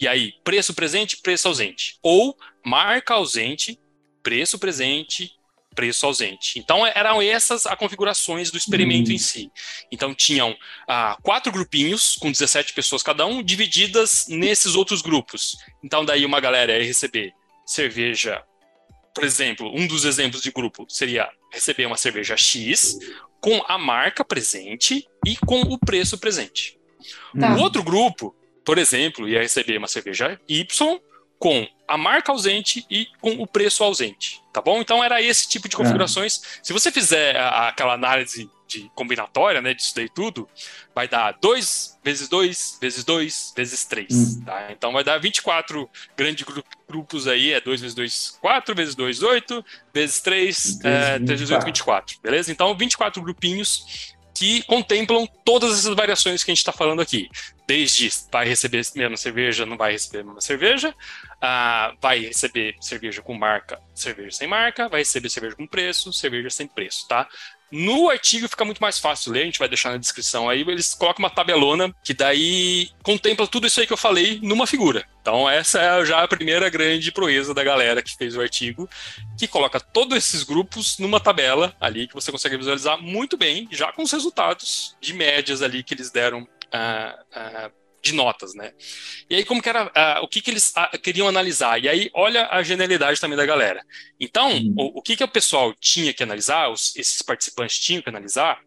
e aí preço presente, preço ausente. Ou marca ausente, preço presente, preço ausente. Então eram essas as configurações do experimento em si. Então tinham ah, quatro grupinhos com 17 pessoas cada um, divididas nesses outros grupos. Então daí uma galera ia receber cerveja, por exemplo, um dos exemplos de grupo seria receber uma cerveja X com a marca presente e com o preço presente. Tá. O outro grupo, por exemplo, ia receber uma cerveja Y com a marca ausente e com o preço ausente, tá bom? Então era esse tipo de configurações. É. Se você fizer a, aquela análise de combinatória, né, disso daí tudo, vai dar 2 vezes 2 vezes 2 vezes 3, hum. tá? Então vai dar 24 grandes grupos aí, é 2 vezes 2, 4 vezes 2, 8, vezes 3, é, 3 vezes 8, 24, beleza? Então 24 grupinhos que contemplam todas essas variações que a gente está falando aqui. Desde vai receber mesma cerveja, não vai receber mesma cerveja, uh, vai receber cerveja com marca, cerveja sem marca, vai receber cerveja com preço, cerveja sem preço, tá? No artigo fica muito mais fácil ler, a gente vai deixar na descrição aí, eles colocam uma tabelona que daí contempla tudo isso aí que eu falei numa figura. Então essa é já a primeira grande proeza da galera que fez o artigo, que coloca todos esses grupos numa tabela ali que você consegue visualizar muito bem, já com os resultados de médias ali que eles deram uh, uh, de notas, né? E aí, como que era, uh, o que, que eles uh, queriam analisar? E aí, olha a genialidade também da galera. Então, uhum. o, o, que, que o pessoal tinha que analisar, os, esses participantes tinham que analisar,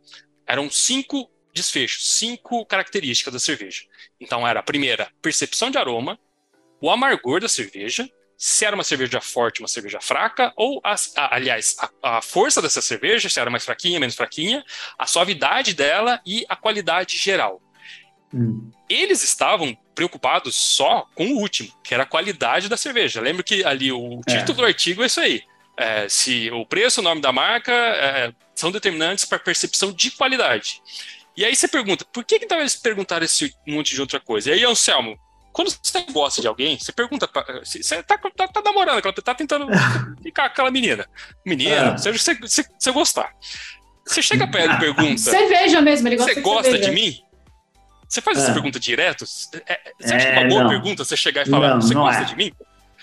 eram cinco desfechos, cinco características da cerveja. Então, era a primeira, percepção de aroma, o amargor da cerveja, se era uma cerveja forte, uma cerveja fraca, ou, a, a, aliás, a, a, força dessa cerveja, se era mais fraquinha, menos fraquinha, a suavidade dela e a qualidade geral. Hum. Eles estavam preocupados só com o último, que era a qualidade da cerveja. Lembro que ali o é. título é. do artigo é isso aí. É, se o preço, o nome da marca é, são determinantes para percepção de qualidade. E aí você pergunta, por que, que eles perguntaram esse monte de outra coisa? E aí, Anselmo, quando você gosta de alguém, você pergunta, pra, você tá, tá, tá namorando, ela tá tentando ficar com aquela menina. Menina, é. você, você, você gostar. Você chega perto e pergunta. Cerveja mesmo, ele gosta Você gosta de mim? Você faz essa é. pergunta direto? É, você acha é, uma boa não. pergunta você chegar e falar, não, você não gosta é. de mim?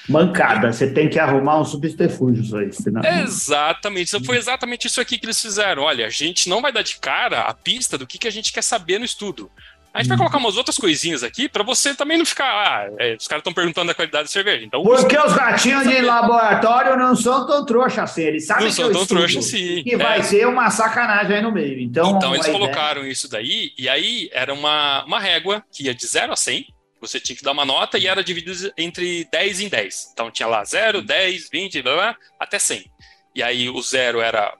Mancada, você tem que arrumar um subterfúgio aí. Senão... Exatamente, foi exatamente isso aqui que eles fizeram. Olha, a gente não vai dar de cara a pista do que, que a gente quer saber no estudo. A gente vai colocar umas outras coisinhas aqui para você também não ficar. Ah, é, os caras estão perguntando a qualidade da cerveja. Então, Porque os gatinhos de laboratório não são tão trouxas assim. Eles sabem não que são tão trouxas sim. Que é. vai ser uma sacanagem aí no meio. Então, então eles colocaram ideia. isso daí, e aí era uma, uma régua que ia de 0 a 100. Você tinha que dar uma nota e era dividido entre 10 em 10. Então tinha lá 0, 10, 20, blá, blá, até 100. E aí o 0 era,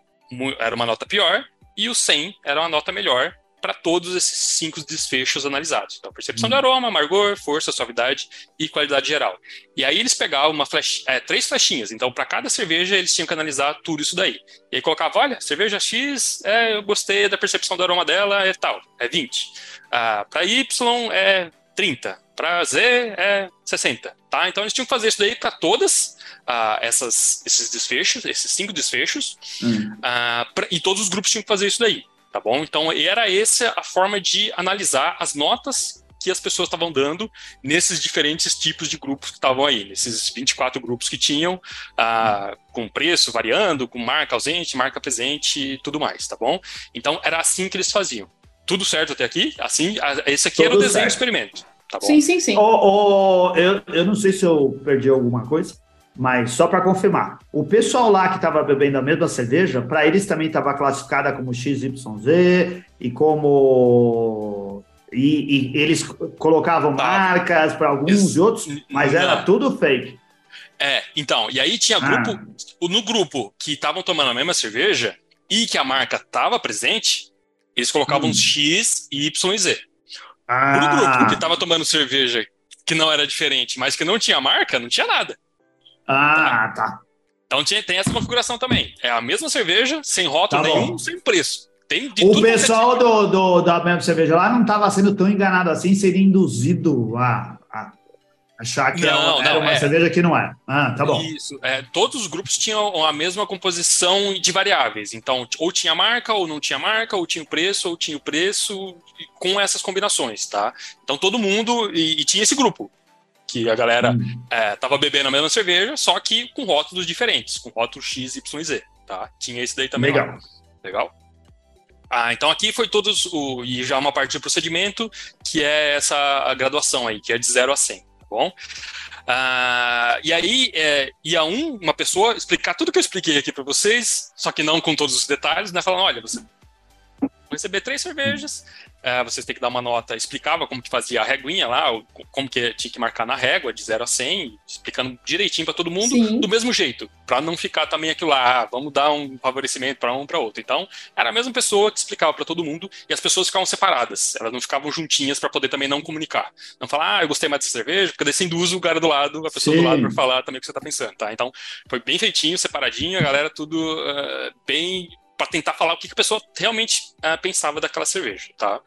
era uma nota pior e o 100 era uma nota melhor para todos esses cinco desfechos analisados. Então, percepção de aroma, amargor, força, suavidade e qualidade geral. E aí eles pegavam uma flash, é, três flechinhas. Então, para cada cerveja, eles tinham que analisar tudo isso daí. E aí colocava, olha, cerveja X, é, eu gostei da percepção do aroma dela, é tal, é 20. Ah, para Y é 30. Para Z é 60. Tá? Então, eles tinham que fazer isso daí para todas ah, essas, esses desfechos, esses cinco desfechos, hum. ah, pra, e todos os grupos tinham que fazer isso daí tá bom? Então, era essa a forma de analisar as notas que as pessoas estavam dando nesses diferentes tipos de grupos que estavam aí, nesses 24 grupos que tinham, ah, com preço variando, com marca ausente, marca presente e tudo mais, tá bom? Então, era assim que eles faziam. Tudo certo até aqui? Assim, esse aqui Tudo era o desenho certo. do experimento. Tá sim, sim, sim. Oh, oh, eu, eu não sei se eu perdi alguma coisa. Mas só para confirmar, o pessoal lá que estava bebendo a mesma cerveja, para eles também estava classificada como XYZ e como. E, e eles colocavam tá. marcas para alguns e outros, mas Não. era tudo fake. É, então, e aí tinha grupo. Ah. No grupo que estavam tomando a mesma cerveja e que a marca estava presente, eles colocavam hum. X, Y e Z. Ah. No grupo que estava tomando cerveja que não era diferente, mas que não tinha marca, não tinha nada. Ah, tá. Então tem essa configuração também. É a mesma cerveja, sem rótulo tá nenhum, sem preço. Tem de o pessoal do, do, da mesma cerveja lá não estava sendo tão enganado assim, seria induzido a, a Achar que não, era, não, uma é. cerveja que não é. Ah, tá bom. Isso. É, todos os grupos tinham a mesma composição de variáveis. Então, ou tinha marca, ou não tinha marca, ou tinha o preço, ou tinha o preço, com essas combinações, tá? Então, todo mundo. E, e tinha esse grupo. Que a galera hum. é, tava bebendo a mesma cerveja, só que com rótulos diferentes, com rótulos X, Y e Z, tá? Tinha esse daí também. Legal. Lá. Legal? Ah, então aqui foi todos o. E já uma parte do procedimento, que é essa graduação aí, que é de 0 a 100 bom? Uh, e aí é, ia um, uma pessoa explicar tudo que eu expliquei aqui para vocês, só que não com todos os detalhes, né? Falando, olha, você vai receber três cervejas, é, vocês têm que dar uma nota, explicava como que fazia a reguinha lá, como que tinha que marcar na régua, de 0 a 100, explicando direitinho para todo mundo, Sim. do mesmo jeito, para não ficar também aquilo lá, ah, vamos dar um favorecimento para um para outro. Então, era a mesma pessoa que explicava para todo mundo e as pessoas ficavam separadas, elas não ficavam juntinhas para poder também não comunicar. Não falar, ah, eu gostei mais dessa cerveja, porque daí você induz o cara do lado, a pessoa Sim. do lado para falar também o que você tá pensando, tá? Então, foi bem feitinho, separadinho, a galera tudo uh, bem para tentar falar o que, a pessoa realmente uh, pensava daquela cerveja, tá?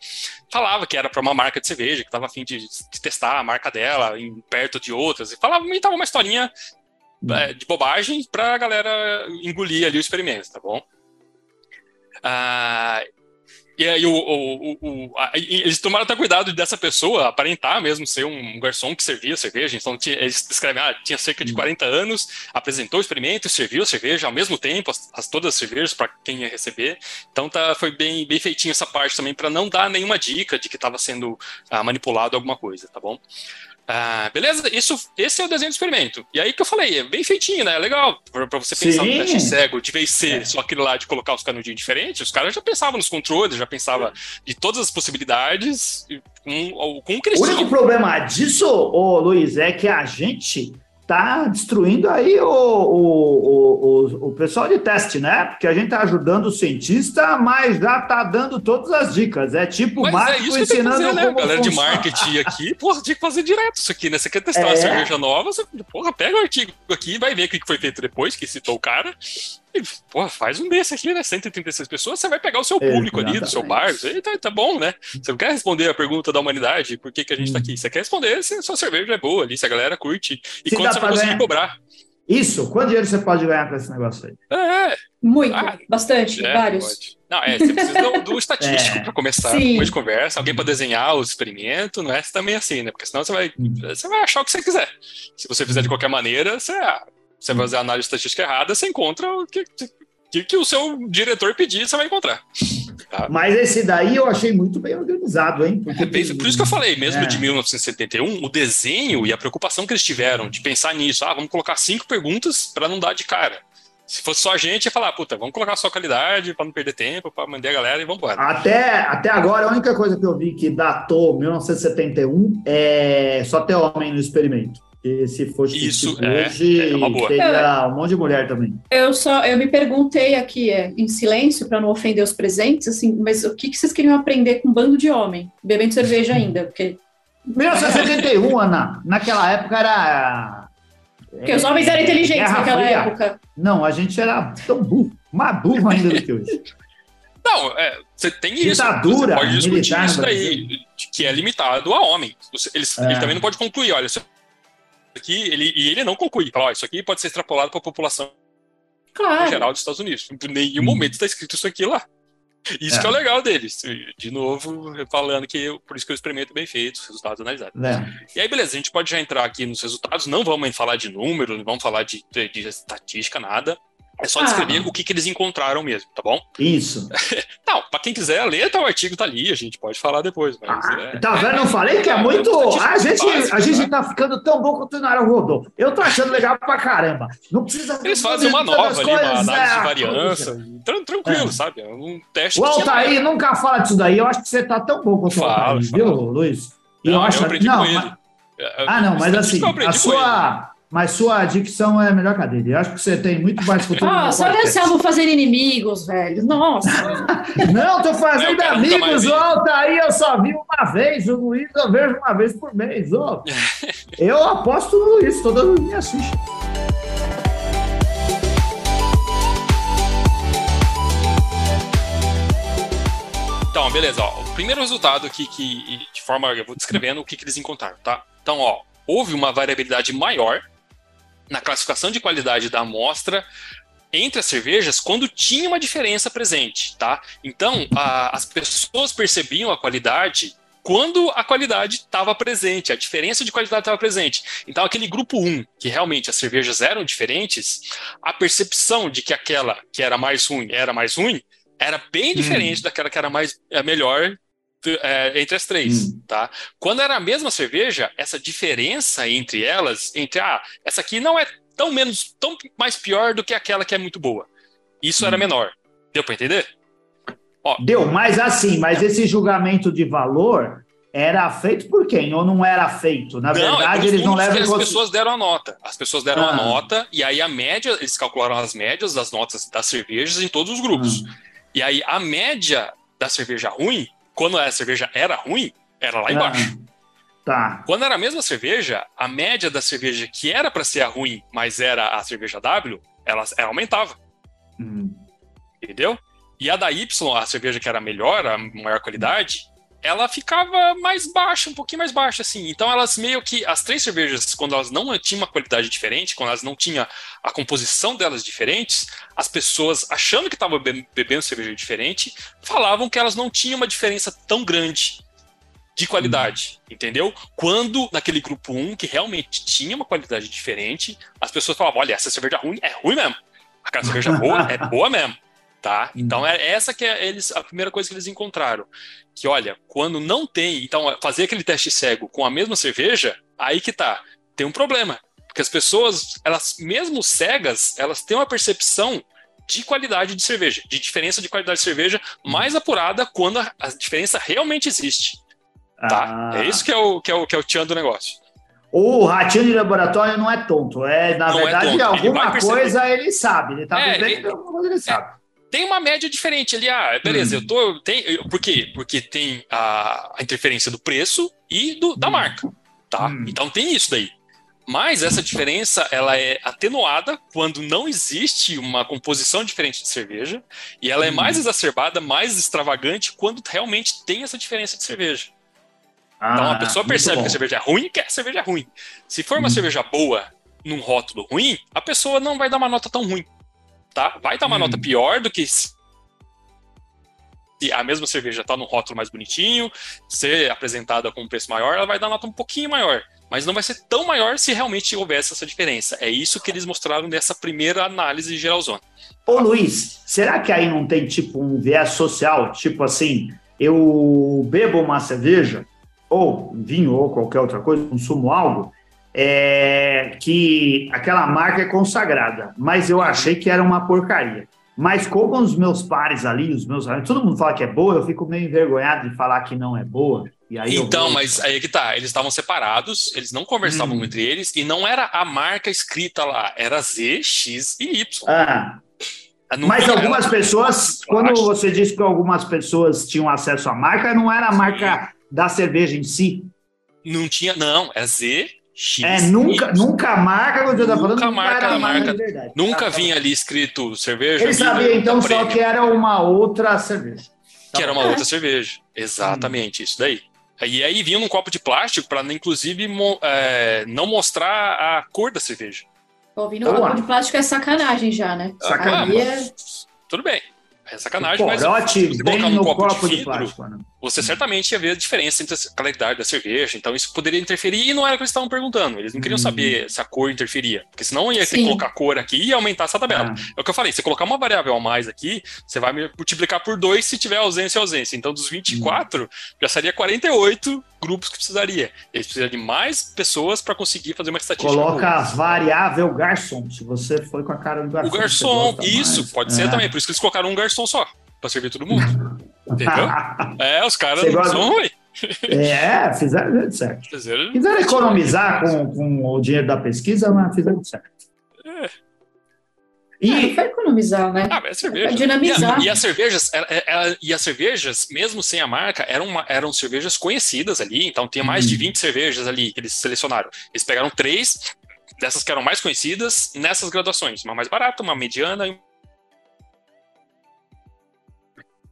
Falava que era para uma marca de cerveja, que estava afim de, de, testar a marca dela em, perto de outras, e falava, inventava uma historinha uh, de bobagem para a galera engolir ali o experimento, tá bom? Uh, e aí o, o, o, a, eles tomaram até cuidado dessa pessoa aparentar mesmo ser um garçom que servia cerveja. Então tinha, eles descrevem, ah, tinha cerca de 40 uhum. anos, apresentou o experimento, serviu a cerveja ao mesmo tempo, as, as todas as cervejas para quem ia receber. Então tá, foi bem, bem feitinho essa parte também para não dar nenhuma dica de que estava sendo ah, manipulado alguma coisa, tá bom? Ah, beleza? Isso, esse é o desenho do experimento. E aí que eu falei, é bem feitinho, né? É legal pra, pra você pensar Sim. no teste cego, de vez ser é. só aquilo lá de colocar os canudinhos diferentes, os caras já pensavam nos controles, já pensavam de todas as possibilidades com, com o que O único problema disso, ô, Luiz, é que a gente tá destruindo aí o, o, o, o, pessoal de teste, né? Porque a gente tá ajudando o cientista, mas já tá dando todas as dicas. É tipo mas marketing é ensinando fazer, né? Galera de marketing aqui, porra, tinha que fazer direto isso aqui, né? Você quer testar é. uma cerveja nova, você, porra, pega o artigo aqui e vai ver o que foi feito depois, que citou o cara, pô, faz um desse aqui, né? 136 pessoas, você vai pegar o seu público ali, do seu bar. Aí tá, tá, bom, né? Você não quer responder a pergunta da humanidade, por que, que a gente tá aqui? Você quer responder se a sua cerveja é boa ali, se a galera curte e se quanto você vai conseguir ganhar. cobrar. Isso, quanto dinheiro você pode ganhar com esse negócio aí? É. Muito, ah, bastante, é, vários. Pode. Não, é, você precisa do, do estatístico é. para começar Sim. de conversa, alguém para desenhar o experimento, não é também assim, né? Porque senão você vai, hum. você vai achar o que você quiser. Se você fizer de qualquer maneira, você, ah, você vai fazer a análise estatística errada, você encontra o que, que, que o seu diretor pedir, você vai encontrar. Tá? Mas esse daí eu achei muito bem organizado, hein? É, bem, por isso que eu falei, mesmo é. de 1971, o desenho e a preocupação que eles tiveram de pensar nisso, ah, vamos colocar cinco perguntas para não dar de cara. Se fosse só a gente, ia falar, puta, vamos colocar só qualidade para não perder tempo, para mandar a galera e vamos embora. Até, até agora, a única coisa que eu vi que datou 1971 é só ter homem no experimento. E se fosse Isso, tipo é, hoje, é uma boa. teria um monte de mulher também. Eu só, eu me perguntei aqui, é, em silêncio, para não ofender os presentes, assim, mas o que, que vocês queriam aprender com um bando de homem, bebendo cerveja ainda? Porque 1971, Ana, naquela época era. Porque os homens eram inteligentes naquela fria. época. Não, a gente era tão burro, mais burro ainda do que hoje. Não, é, você tem isso. Ditadura, você pode discutir isso daí, que é limitado a homem. Eles, é. Ele também não pode concluir, olha, aqui, ele, e ele não conclui. Fala, ó, isso aqui pode ser extrapolado para a população claro. geral dos Estados Unidos. Em nenhum hum. momento está escrito isso aqui lá. Isso é. que é o legal deles. De novo, falando que eu, por isso que eu experimento bem feito, os resultados analisados. É. E aí, beleza, a gente pode já entrar aqui nos resultados, não vamos falar de número, não vamos falar de, de, de estatística, nada. É só descrever ah. o que, que eles encontraram mesmo, tá bom? Isso. não, pra quem quiser ler, tá, o artigo tá ali, a gente pode falar depois. Mas, ah, é, tá vendo? Não falei que é, é muito. a gente, básico, a gente tá ficando tão bom quanto o Nara rodou. Eu tô achando legal pra caramba. Não precisa. Eles fazem uma nova ali, coisas, uma análise de é, variância. Tranquilo, é. sabe? Um teste. O Altair nunca fala disso daí. Eu acho que você tá tão bom quanto o Altair, viu, Luiz? E não, eu acho. Eu aprendi não, com ele. Ah, não, mas assim, a sua mas sua dicção é melhor que a dele. Eu acho que você tem muito mais futuro. Ah, só vamos fazer inimigos, velho. Nossa. não, tô fazendo não, amigos, ó. Tá aí, eu só vi uma vez. O Luiz eu vejo uma vez por mês, ó. Eu aposto no Luiz, todas as minhas fichas. Então, beleza, ó. O primeiro resultado aqui, que de forma eu vou descrevendo o que, que eles encontraram, tá? Então, ó, houve uma variabilidade maior na classificação de qualidade da amostra entre as cervejas quando tinha uma diferença presente, tá? Então, a, as pessoas percebiam a qualidade quando a qualidade estava presente, a diferença de qualidade estava presente. Então, aquele grupo 1, que realmente as cervejas eram diferentes, a percepção de que aquela que era mais ruim era mais ruim, era bem hum. diferente daquela que era mais é, melhor é, entre as três, hum. tá? Quando era a mesma cerveja, essa diferença entre elas, entre ah, essa aqui não é tão menos, tão mais pior do que aquela que é muito boa. Isso hum. era menor. Deu para entender? Ó, Deu, mas assim, mas esse julgamento de valor era feito por quem? Ou não era feito? Na não, é verdade, eles não levam As pessoas deram a nota. As pessoas deram ah. a nota, e aí a média, eles calcularam as médias das notas das cervejas em todos os grupos. Ah. E aí a média da cerveja ruim, quando a cerveja era ruim, era lá embaixo. Ah. Tá. Quando era a mesma cerveja, a média da cerveja que era para ser a ruim, mas era a cerveja W, ela, ela aumentava. Hum. Entendeu? E a da Y, a cerveja que era melhor, a maior qualidade, ela ficava mais baixa, um pouquinho mais baixa, assim. Então elas meio que. As três cervejas, quando elas não tinham uma qualidade diferente, quando elas não tinham a composição delas diferentes, as pessoas, achando que estavam bebendo cerveja diferente, falavam que elas não tinham uma diferença tão grande de qualidade, uhum. entendeu? Quando naquele grupo 1, que realmente tinha uma qualidade diferente, as pessoas falavam: olha, essa cerveja ruim é ruim mesmo. Aquela cerveja boa é boa mesmo tá? Uhum. Então é essa que é eles a primeira coisa que eles encontraram, que olha, quando não tem, então fazer aquele teste cego com a mesma cerveja, aí que tá, tem um problema, porque as pessoas, elas mesmo cegas, elas têm uma percepção de qualidade de cerveja, de diferença de qualidade de cerveja mais apurada quando a, a diferença realmente existe. Tá? Ah. É isso que é o que é o que é o tchan do negócio. O ratinho de laboratório não é tonto, é na não é verdade é alguma ele coisa ele sabe, ele tá é, ele, alguma coisa ele é, sabe tem uma média diferente ali. Ah, beleza, eu tô. Tem, eu, por quê? Porque tem a, a interferência do preço e do, da hum. marca. Tá? Hum. Então tem isso daí. Mas essa diferença ela é atenuada quando não existe uma composição diferente de cerveja e ela é mais exacerbada, mais extravagante quando realmente tem essa diferença de cerveja. Ah, então a pessoa percebe que a cerveja é ruim, quer a cerveja ruim. Se for uma cerveja boa num rótulo ruim, a pessoa não vai dar uma nota tão ruim tá? Vai dar uma hum. nota pior do que se a mesma cerveja está no rótulo mais bonitinho, ser apresentada com um preço maior, ela vai dar nota um pouquinho maior. Mas não vai ser tão maior se realmente houvesse essa diferença. É isso que eles mostraram nessa primeira análise geralzona. Ô Luiz, será que aí não tem tipo um viés social? Tipo assim, eu bebo uma cerveja, ou vinho, ou qualquer outra coisa, consumo algo, é, que aquela marca é consagrada, mas eu achei que era uma porcaria. Mas como os meus pares ali, os meus todo mundo fala que é boa, eu fico meio envergonhado de falar que não é boa. E aí então, mas aí é que tá, eles estavam separados, eles não conversavam hum. entre eles, e não era a marca escrita lá, era Z, X e Y. Ah. Mas algumas pessoas, quando você disse que algumas pessoas tinham acesso à marca, não era a marca da cerveja em si. Não tinha, não, é Z, X. É, nunca, nunca marca quando eu tô falando. Nunca marca a marca. marca nunca tá, vinha ali escrito cerveja. Ele sabia então só que era uma outra cerveja. Que era uma outra cerveja. Exatamente, hum. isso daí. E aí vinha num copo de plástico para, inclusive, mo é, não mostrar a cor da cerveja. Pô, vir no copo de plástico é sacanagem já, né? Sacanagem. É... Tudo bem. É sacanagem, mas se você colocar num copo, copo, de vidro, de plástico, né? Você certamente ia ver a diferença entre a qualidade da cerveja. Então isso poderia interferir e não era o que eles estavam perguntando. Eles não queriam hum. saber se a cor interferia. Porque senão ia ter Sim. que colocar cor aqui e aumentar essa tabela. Ah. É o que eu falei, se colocar uma variável a mais aqui, você vai multiplicar por dois se tiver ausência e ausência. Então dos 24, hum. já seria 48 grupos que precisaria. Eles precisam de mais pessoas para conseguir fazer uma estatística. Coloca a variável garçom, se você foi com a cara do garçom. O garçom, isso, mais. pode é. ser também. Por isso que eles colocaram um garçom só, para servir todo mundo. Entendeu? é, os caras não são ruins. É, fizeram certo. Fizeram, fizeram economizar com, com o dinheiro da pesquisa, mas fizeram certo. É. E ah, foi economizar, né? Ah, é cerveja. dinamizar. E, a, e, as cervejas, ela, ela, e as cervejas, mesmo sem a marca, eram, uma, eram cervejas conhecidas ali. Então tinha mais de 20 uhum. cervejas ali que eles selecionaram. Eles pegaram três dessas que eram mais conhecidas nessas graduações. Uma mais barata, uma mediana e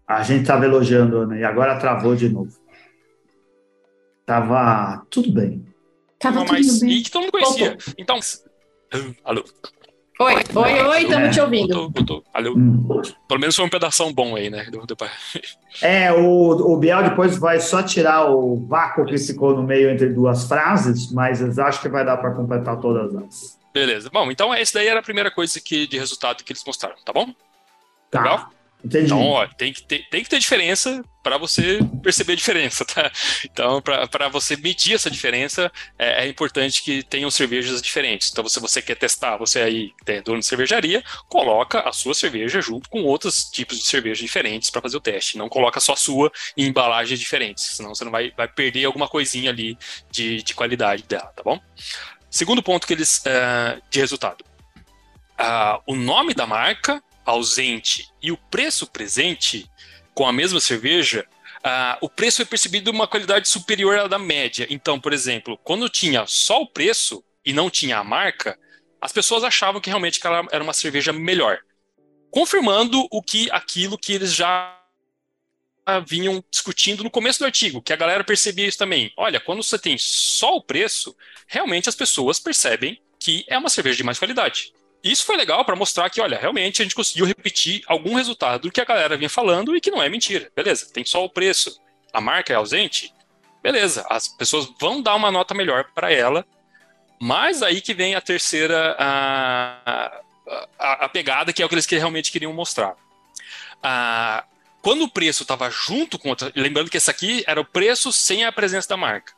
A gente estava elogiando, Ana, e agora travou de novo. Tava tudo bem. Tava tudo bem. E que todo mundo conhecia. Então. Alô. Oi, oi, oi, estamos te ouvindo. Voltou, voltou. Alô. Hum. Pelo menos foi um pedação bom aí, né? É, o, o Biel depois vai só tirar o vácuo que ficou no meio entre duas frases, mas eu acho que vai dar para completar todas as. Beleza. Bom, então esse daí era a primeira coisa que, de resultado que eles mostraram, tá bom? Tá. Legal? Entendi. Então, ó, tem que ter, tem que ter diferença para você perceber a diferença, tá? Então, para você medir essa diferença, é, é importante que tenham cervejas diferentes. Então, se você quer testar, você aí é dono de cervejaria, coloca a sua cerveja junto com outros tipos de cerveja diferentes para fazer o teste. Não coloca só a sua em embalagens diferentes, senão você não vai, vai perder alguma coisinha ali de, de qualidade dela, tá bom? Segundo ponto que eles eh, de resultado. Ah, o nome da marca ausente e o preço presente com a mesma cerveja, ah, o preço é percebido uma qualidade superior à da média. Então, por exemplo, quando tinha só o preço e não tinha a marca, as pessoas achavam que realmente ela era uma cerveja melhor, confirmando o que aquilo que eles já vinham discutindo no começo do artigo, que a galera percebia isso também. Olha, quando você tem só o preço, realmente as pessoas percebem que é uma cerveja de mais qualidade. Isso foi legal para mostrar que, olha, realmente a gente conseguiu repetir algum resultado do que a galera vinha falando e que não é mentira. Beleza, tem só o preço, a marca é ausente, beleza, as pessoas vão dar uma nota melhor para ela, mas aí que vem a terceira a, a, a pegada, que é o que eles realmente queriam mostrar. Ah, quando o preço estava junto com outra, lembrando que esse aqui era o preço sem a presença da marca.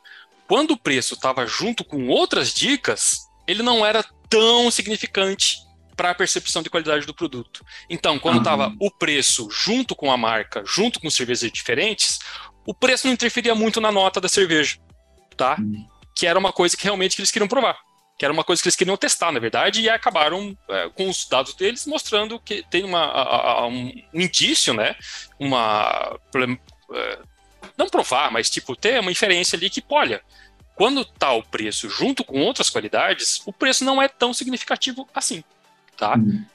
Quando o preço estava junto com outras dicas, ele não era tão significante para a percepção de qualidade do produto. Então, quando estava o preço junto com a marca, junto com cervejas diferentes, o preço não interferia muito na nota da cerveja, tá? Uhum. Que era uma coisa que realmente que eles queriam provar, que era uma coisa que eles queriam testar, na verdade, e acabaram é, com os dados deles mostrando que tem uma, a, a, um indício, né? Uma é, não provar, mas tipo ter uma inferência ali que, olha, quando está o preço junto com outras qualidades, o preço não é tão significativo assim, tá? Uhum.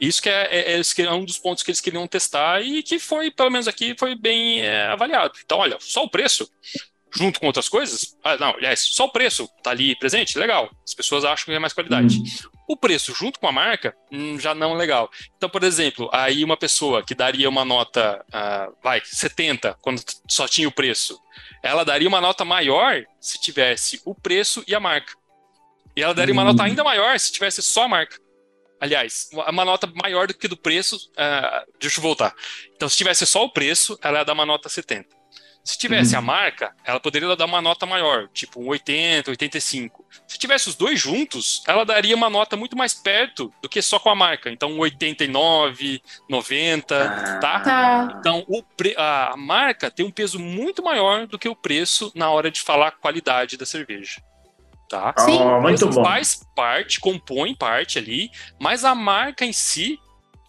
Isso que é, é, é, um dos pontos que eles queriam testar e que foi, pelo menos aqui, foi bem é, avaliado. Então, olha, só o preço, junto com outras coisas, ah, não, aliás, só o preço tá ali presente, legal. As pessoas acham que é mais qualidade. Uhum. O preço junto com a marca, hum, já não é legal. Então, por exemplo, aí uma pessoa que daria uma nota, uh, vai, 70, quando só tinha o preço, ela daria uma nota maior se tivesse o preço e a marca. E ela daria uma nota ainda maior se tivesse só a marca. Aliás, uma nota maior do que do preço. Uh, deixa eu voltar. Então, se tivesse só o preço, ela ia dar uma nota 70. Se tivesse a marca, ela poderia dar uma nota maior, tipo um 80, 85. Se tivesse os dois juntos, ela daria uma nota muito mais perto do que só com a marca. Então, um 89, 90, tá? Tá. Então, o pre... a marca tem um peso muito maior do que o preço na hora de falar a qualidade da cerveja. Tá? Sim. Oh, muito Isso bom. faz parte, compõe parte ali, mas a marca em si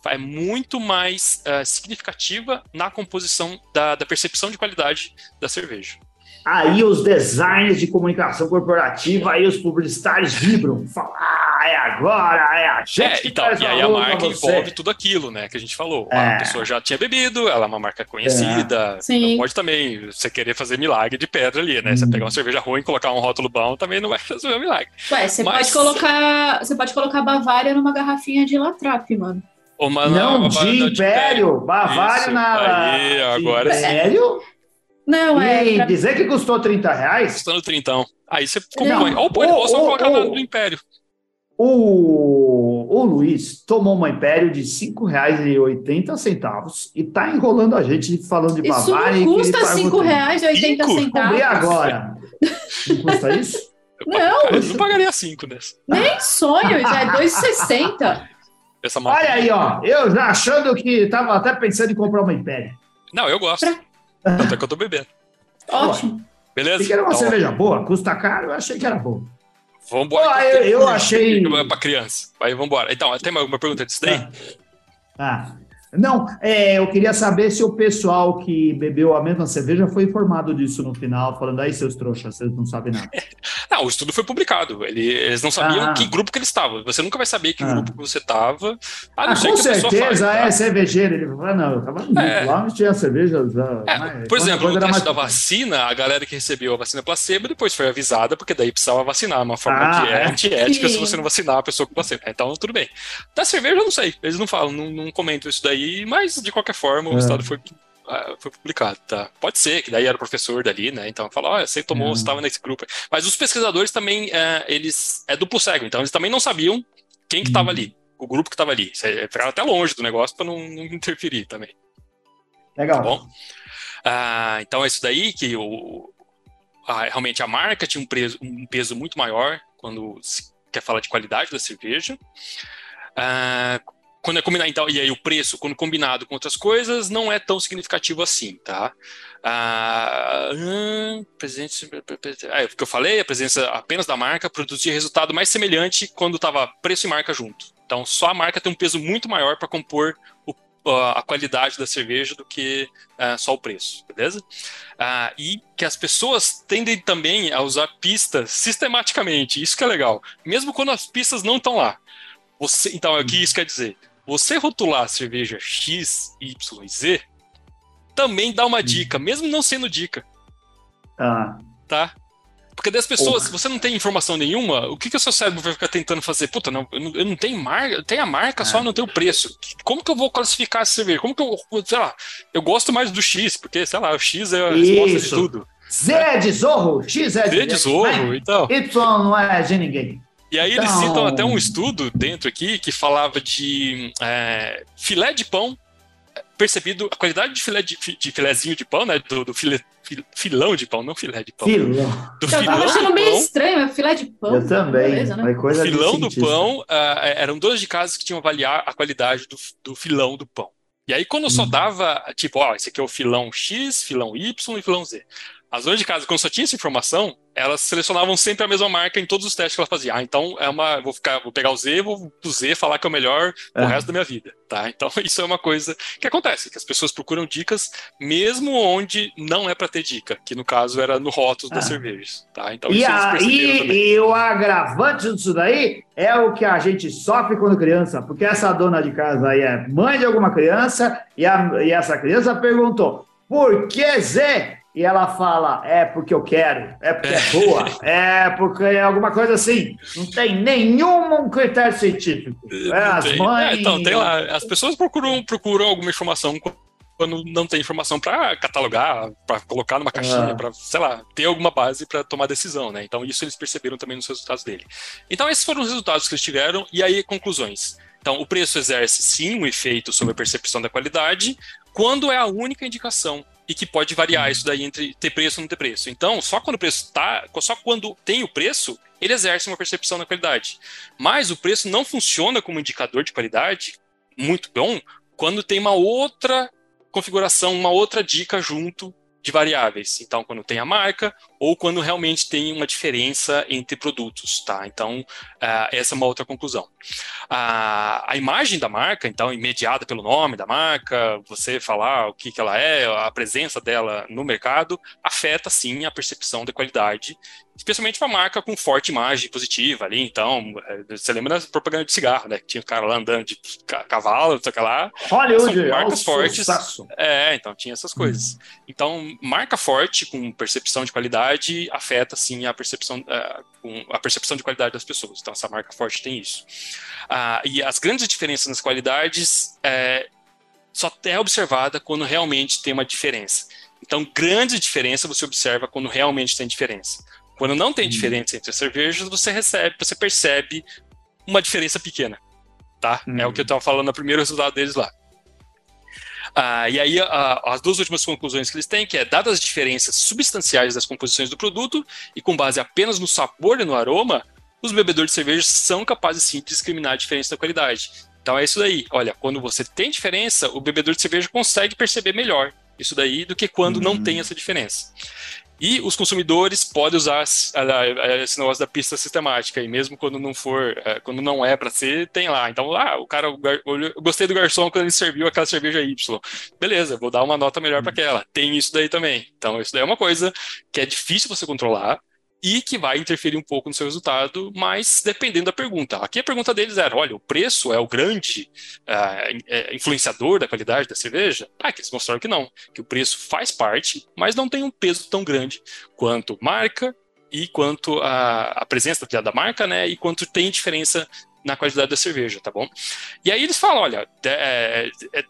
é muito mais uh, significativa na composição da, da, percepção de qualidade da cerveja. Aí os designers de comunicação corporativa, aí os publicitários vibram, falam, ah, é agora, é a gente é, que então, faz E aí a marca você. envolve tudo aquilo, né, que a gente falou. É. A pessoa já tinha bebido, ela é uma marca conhecida, Sim. pode também você querer fazer milagre de pedra ali, né, você Hum. pegar uma cerveja ruim e colocar um rótulo bom, também não vai fazer um milagre. Ué, você Mas- pode colocar. Você pode colocar Bavária numa garrafinha de Latrap, mano. Uma, Não, uma- de Império, Bavário Isso, na... aí, de agora sim. Império? Não, é. E pra- dizer que custou 30 reais? Custando trintão. Aí você Não. compõe. Ou pode Ô, ou só no do Império. O, o Luiz tomou uma Império de R$ 5,80 e tá enrolando a gente falando de Isso Bavária. e não custa R$ o trem. 5,80 Cinco? Descobri agora. Não custa isso? Eu, Não. Eu não pagaria cinco nessa. Nem sonho, já é 2,60. Essa marca. Olha aí, ó. Eu já achando que tava até pensando em comprar uma Império. Não, eu gosto. Tanto é que eu tô bebendo. Ótimo. Beleza? Que era uma Então, cerveja boa, custa caro, eu achei que era boa. Vambora. Ah, que eu- eu achei- Pra criança. Aí vambora. Então, tem alguma pergunta disso daí? Ah, Não, é, eu queria saber se o pessoal que bebeu a mesma cerveja foi informado disso no final, falando aí, seus trouxas, vocês não sabem nada. Não, o estudo foi publicado. Eles não sabiam ah. que grupo que ele estava. Você nunca vai saber que ah. grupo que você estava. Ah, não ah, sei com que certeza faz, é tá? cervejeiro. Ele falou, ah, não, eu estava é. lá onde tinha cerveja. É, por exemplo, no teste da vacina, a galera que recebeu a vacina placebo depois foi avisada, porque daí precisava vacinar. Uma forma ah, que é, é antiética se você não vacinar a pessoa com placebo. Então, tudo bem. Da cerveja, eu não sei. Eles não falam, não, não comentam isso daí, mas de qualquer forma, o é. estado foi ah, foi publicado, tá? Pode ser, que daí era o professor dali, né? Então fala, olha, você tomou, você estava nesse grupo. Mas os pesquisadores também, é, eles é duplo cego, então eles também não sabiam quem que estava uhum. ali, o grupo que estava ali. Ficaram até longe do negócio para não, não, interferir também. Legal. Tá bom? Ah, então é isso daí que o, a, realmente a marca tinha um, preso, um peso muito maior quando se quer falar de qualidade da cerveja. Ah, quando é combinado, então, e aí o preço, quando combinado com outras coisas, não é tão significativo assim, tá? Ah, hum, presença, é, o que eu falei, a presença apenas da marca produzia resultado mais semelhante quando estava preço e marca junto. Então, só a marca tem um peso muito maior para compor o, a qualidade da cerveja do que uh, só o preço, beleza? Uh, e que as pessoas tendem também a usar pistas sistematicamente, isso que é legal, mesmo quando as pistas não estão lá. Você, então, o que isso quer dizer? Você rotular a cerveja X, Y e Z, também dá uma dica, mesmo não sendo dica. Ah. Tá? Porque das pessoas, se você não tem informação nenhuma, o que, que o seu cérebro vai ficar tentando fazer? Puta, não, eu não, eu não tenho marca, eu tenho a marca, só não tenho o preço. Como que eu vou classificar essa cerveja? Como que eu, sei lá, eu gosto mais do X, porque, sei lá, o X é a resposta Isso. de tudo. Z é de zorro, X é de, Z de zorro, então. Y não é de ninguém. E aí eles citam até um estudo dentro aqui que falava de é, filé de pão percebido a qualidade de filé de, de filézinho de pão, né? Do, do filé, filão de pão, não filé de pão. Filão. Do eu filão tava achando meio estranho, é filé de pão. Eu também. Beleza, né? o filão do pão uh, eram dois de casos que tinham avaliar a qualidade do, do filão do pão. E aí, quando hum. só dava, tipo, ó, esse aqui é o filão X, filão Y e filão Z. As donas de casa, quando só tinha essa informação, elas selecionavam sempre a mesma marca em todos os testes que ela fazia. Ah, então é uma. Vou, ficar, vou pegar o Z, vou do Z falar que é o melhor é. o resto da minha vida. Tá? Então, isso é uma coisa que acontece, que as pessoas procuram dicas mesmo onde não é para ter dica, que no caso era no rótulo das ah. cervejas. Tá? Então, e, a, e, e, o agravante disso daí é o que a gente sofre quando criança, porque essa dona de casa aí é mãe de alguma criança e, a, e essa criança perguntou: por que Z? E ela fala, é porque eu quero, é porque é boa, é porque é alguma coisa assim. Não tem nenhum critério científico. É, as mães... É, então, tem lá, as pessoas procuram, procuram alguma informação quando não tem informação para catalogar, para colocar numa caixinha, é. para, sei lá, ter alguma base para tomar decisão, né? Então, isso eles perceberam também nos resultados dele. Então, esses foram os resultados que eles tiveram, e aí, conclusões. Então, o preço exerce sim um efeito sobre a percepção da qualidade, quando é a única indicação e que pode variar uhum. isso daí entre ter preço ou não ter preço. Então, só quando o preço está, só quando tem o preço, ele exerce uma percepção da qualidade. Mas o preço não funciona como indicador de qualidade muito bom quando tem uma outra configuração, uma outra dica junto de variáveis. Então, quando tem a marca ou quando realmente tem uma diferença entre produtos, tá? Então, uh, essa é uma outra conclusão. Uh, a imagem da marca, então, mediada pelo nome da marca, você falar o que, que ela é, a presença dela no mercado, afeta, sim, a percepção de qualidade especialmente para marca com forte imagem positiva ali. Então, é, você lembra da propaganda de cigarro, né? Que tinha o cara lá andando de cavalo, não sei o que lá. Hollywood, marcas fortes. Sucesso. É, então tinha essas coisas. Hum. Então, marca forte com percepção de qualidade afeta sim a percepção, uh, a percepção de qualidade das pessoas. Então, essa marca forte tem isso. Uh, e as grandes diferenças nas qualidades é, só é observada quando realmente tem uma diferença. Então, grande diferença você observa quando realmente tem diferença. Quando não tem diferença entre as cervejas, você recebe, você percebe uma diferença pequena, tá? É o que eu estava falando no primeiro resultado deles lá. Ah, e aí, ah, as duas últimas conclusões que eles têm, que é, dadas as diferenças substanciais das composições do produto, e com base apenas no sabor e no aroma, os bebedores de cerveja são capazes sim de discriminar a diferença da qualidade. Então é isso daí. Olha, quando você tem diferença, o bebedor de cerveja consegue perceber melhor isso daí do que quando uhum. não tem essa diferença. E os consumidores podem usar esse negócio da pista sistemática, e mesmo quando não for, é, quando não é para ser, tem lá. Então, lá, o cara, eu gostei do garçom quando ele serviu aquela cerveja Y. Beleza, vou dar uma nota melhor para aquela. Tem isso daí também. Então, isso daí é uma coisa que é difícil você controlar, e que vai interferir um pouco no seu resultado, mas dependendo da pergunta. Aqui a pergunta deles era: olha, o preço é o grande uh, influenciador da qualidade da cerveja? Ah, que eles mostraram que não, que o preço faz parte, mas não tem um peso tão grande quanto marca e quanto a, a presença da marca, né? E quanto tem diferença na qualidade da cerveja, tá bom? E aí eles falam: olha, é, é,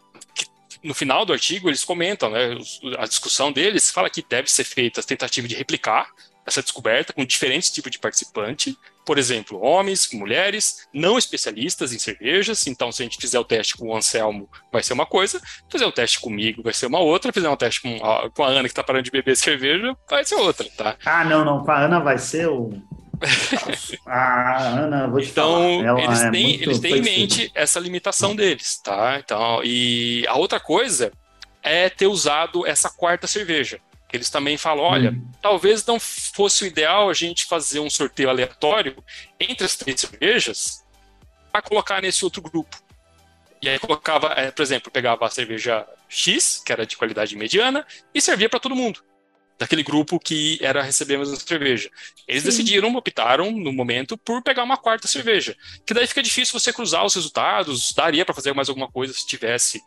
no final do artigo eles comentam, né, a discussão deles fala que deve ser feita a tentativa de replicar essa descoberta com diferentes tipos de participante, por exemplo, homens, mulheres, não especialistas em cervejas. Então, se a gente fizer o teste com o Anselmo, vai ser uma coisa, fazer o teste comigo vai ser uma outra, fizer um teste com a, com a Ana, que está parando de beber cerveja, vai ser outra, tá? Ah, não, não, com a Ana vai ser o. ah, Ana, vou te então, falar. eles é têm, eles têm em mente essa limitação deles, tá? Então, e a outra coisa é ter usado essa quarta cerveja. Eles também falam: olha, hum. talvez não fosse o ideal a gente fazer um sorteio aleatório entre as três cervejas para colocar nesse outro grupo. E aí colocava, é, por exemplo, pegava a cerveja X, que era de qualidade mediana, e servia para todo mundo. Daquele grupo que era receber a mesma cerveja. Eles Sim. decidiram, optaram no momento por pegar uma quarta cerveja. Que daí fica difícil você cruzar os resultados, daria para fazer mais alguma coisa se tivesse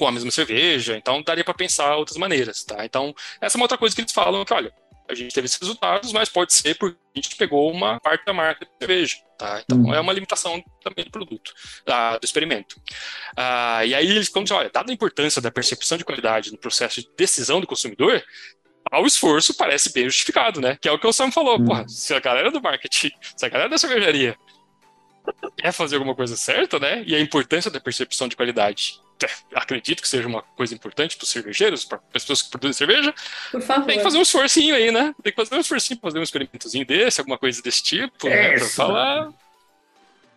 com a mesma cerveja, então daria para pensar outras maneiras, tá? Então, essa é uma outra coisa que eles falam, que olha, a gente teve esses resultados, mas pode ser porque a gente pegou uma parte da marca de cerveja, tá? Então, hum. é uma limitação também do produto, da, do experimento. Ah, e aí eles como olha, dada a importância da percepção de qualidade no processo de decisão do consumidor, ao esforço parece bem justificado, né? Que é o que o Sam falou, hum. porra, se a galera do marketing, se a galera da cervejaria quer fazer alguma coisa certa, né? E a importância da percepção de qualidade acredito que seja uma coisa importante para os cervejeiros, para as pessoas que produzem cerveja, tem que fazer um esforcinho aí, né? Tem que fazer um esforcinho para fazer um experimentozinho desse, alguma coisa desse tipo, né? Para falar.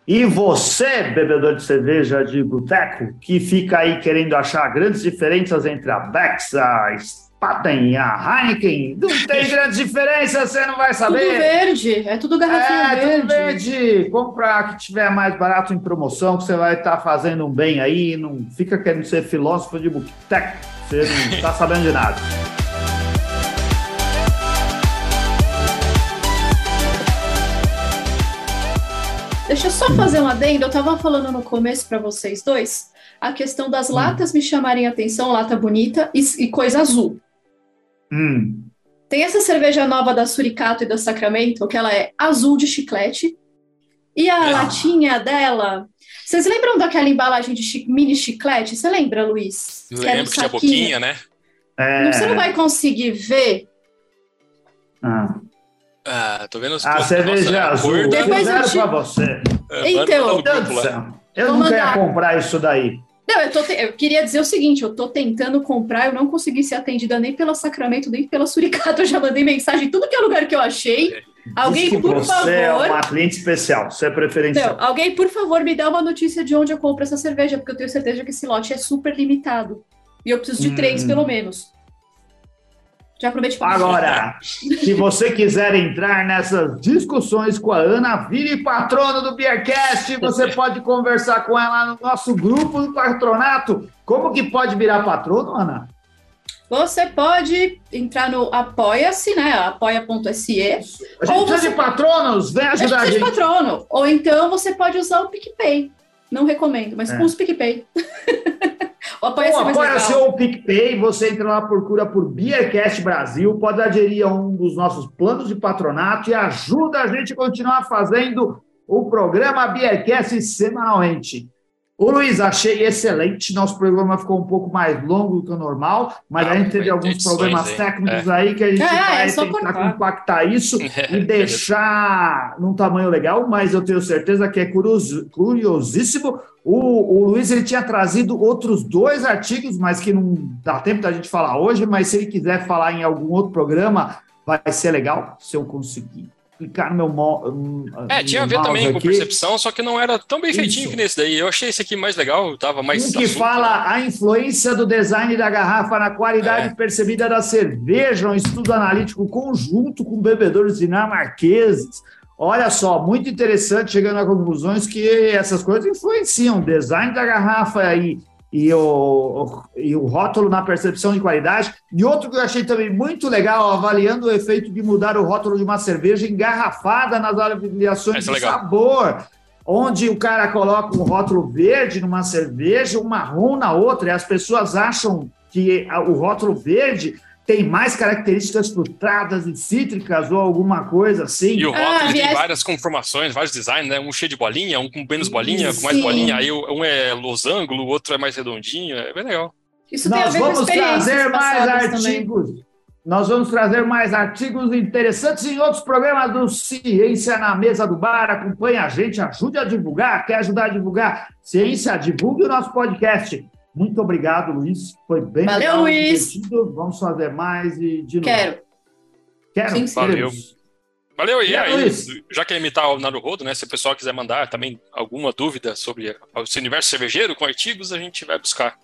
E você, bebedor de cerveja de boteco, que fica aí querendo achar grandes diferenças entre a Bex, a Spaten, a Heineken, não tem grandes diferenças, você não vai saber. Tudo verde, é tudo garrafinha é, verde. É, tudo verde. Compra que tiver mais barato em promoção, que você vai estar tá fazendo um bem aí, não fica querendo ser filósofo de boteco, você não está sabendo de nada. Deixa eu só fazer um adendo. Eu estava falando no começo para vocês dois a questão das hum. latas me chamarem atenção, lata bonita e, e coisa azul. Hum. Tem essa cerveja nova da Suricato e da Sacramento, que ela é azul de chiclete. E a ah. latinha dela. Vocês lembram daquela embalagem de chi mini chiclete? Você lembra, Luiz? Eu lembro que tinha boquinha, né? É... Você não vai conseguir ver. Ah. Ah, tô vendo as A cerveja azul. Depois eu te... pra você. É, então, eu não quero comprar isso daí. Não, eu, te... eu, queria dizer o seguinte: eu tô tentando comprar, eu não consegui ser atendida nem pela Sacramento, nem pela Suricato. Eu já mandei mensagem, tudo que é lugar que eu achei. Alguém, que por você favor. é uma cliente especial, você é preferencial. Não, alguém, por favor, me dá uma notícia de onde eu compro essa cerveja, porque eu tenho certeza que esse lote é super limitado. E eu preciso de hum. três, pelo menos. Já prometi pra Agora, se você quiser entrar nessas discussões com a Ana, vire patrono do Beercast. Você pode conversar com ela no nosso grupo do patronato. Como que pode virar patrono, Ana? Você pode entrar no apoia-se, né? apoia.se. A gente precisa você... de patronos, vem ajudar a, gente. de patrono. Ou então você pode usar o PicPay. Não recomendo, mas é. com os PicPay. O Apoia-se então, apoia seu PicPay, você entra lá, procura por Beercast Brasil, pode aderir a um dos nossos planos de patronato e ajuda a gente a continuar fazendo o programa Beercast semanalmente. Ô Luiz, achei excelente. Nosso programa ficou um pouco mais longo do que o normal, mas ah, a gente teve alguns problemas aí. técnicos é. aí que a gente é, vai é tentar compactar isso e deixar num tamanho legal, mas eu tenho certeza que é curiosíssimo. O, o Luiz ele tinha trazido outros dois artigos, mas que não dá tempo da gente falar hoje, mas se ele quiser falar em algum outro programa, vai ser legal se eu conseguir clicar meu É, tinha a ver também aqui. com percepção, só que não era tão bem feitinho Isso. que nesse daí. Eu achei esse aqui mais legal, tava mais. Um que assunto, fala a influência do design da garrafa na qualidade é. percebida da cerveja, um estudo analítico conjunto com bebedores dinamarqueses. Olha só, muito interessante, chegando a conclusões que essas coisas influenciam o design da garrafa aí e o, e o rótulo na percepção de qualidade. E outro que eu achei também muito legal, avaliando o efeito de mudar o rótulo de uma cerveja engarrafada nas avaliações é de sabor, onde o cara coloca um rótulo verde numa cerveja, um marrom na outra, e as pessoas acham que o rótulo verde tem mais características frutadas e cítricas ou alguma coisa assim. E o rótulo ah, tem várias conformações, vários designs, né? Um cheio de bolinha, um com menos bolinha, Sim. com mais bolinha. Aí um é losango, o outro é mais redondinho. É bem legal. Isso Nós vamos trazer mais artigos. Também. Nós vamos trazer mais artigos interessantes em outros programas do Ciência na Mesa do Bar. Acompanhe a gente, ajude a divulgar. Quer ajudar a divulgar? Ciência, divulgue o nosso podcast. Muito obrigado, Luiz. Foi bem Valeu, legal, Luiz. Divertido. Vamos fazer mais e de novo. Quero. Quero. Sim, sim. Valeu. Valeu, e aí, Luiz? já que é imitar o Naruhodo, né? Se o pessoal quiser mandar também alguma dúvida sobre o universo cervejeiro com artigos, a gente vai buscar.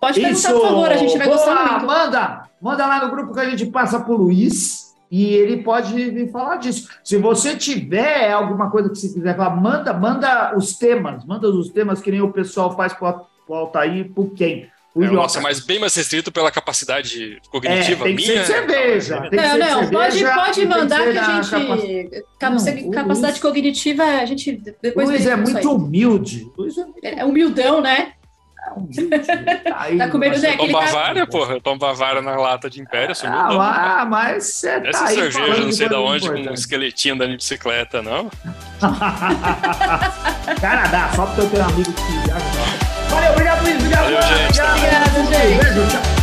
Pode perguntar, Isso. por favor, a gente vai gostar lá, muito. Manda, manda lá no grupo que a gente passa pro Luiz e ele pode vir falar disso. Se você tiver alguma coisa que você quiser falar, manda, manda os temas, manda os temas que nem o pessoal faz para o Altair por quem? O é, nossa, mas bem mais restrito pela capacidade cognitiva é, tem minha. Que ser cerveja. Tem não, ser não, cerveja, pode, pode mandar que a gente. Capac... Não, capacidade Luiz... cognitiva, a gente depois. Luiz é muito humilde. Luiz é, muito... é humildão, né? É humilde. Aí, tá comendo né? Tom Bavária, porra. Tom Bavária na lata de Império. Ah, ah, mas você tá Essa cerveja, não sei de onde, com um esqueletinho da bicicleta, não. Canadá, só porque eu tenho um amigo que viaja. Valeu, obrigado, Luiz. Obrigado, Valeu, gente. Obrigado, gente. Beijo, tchau.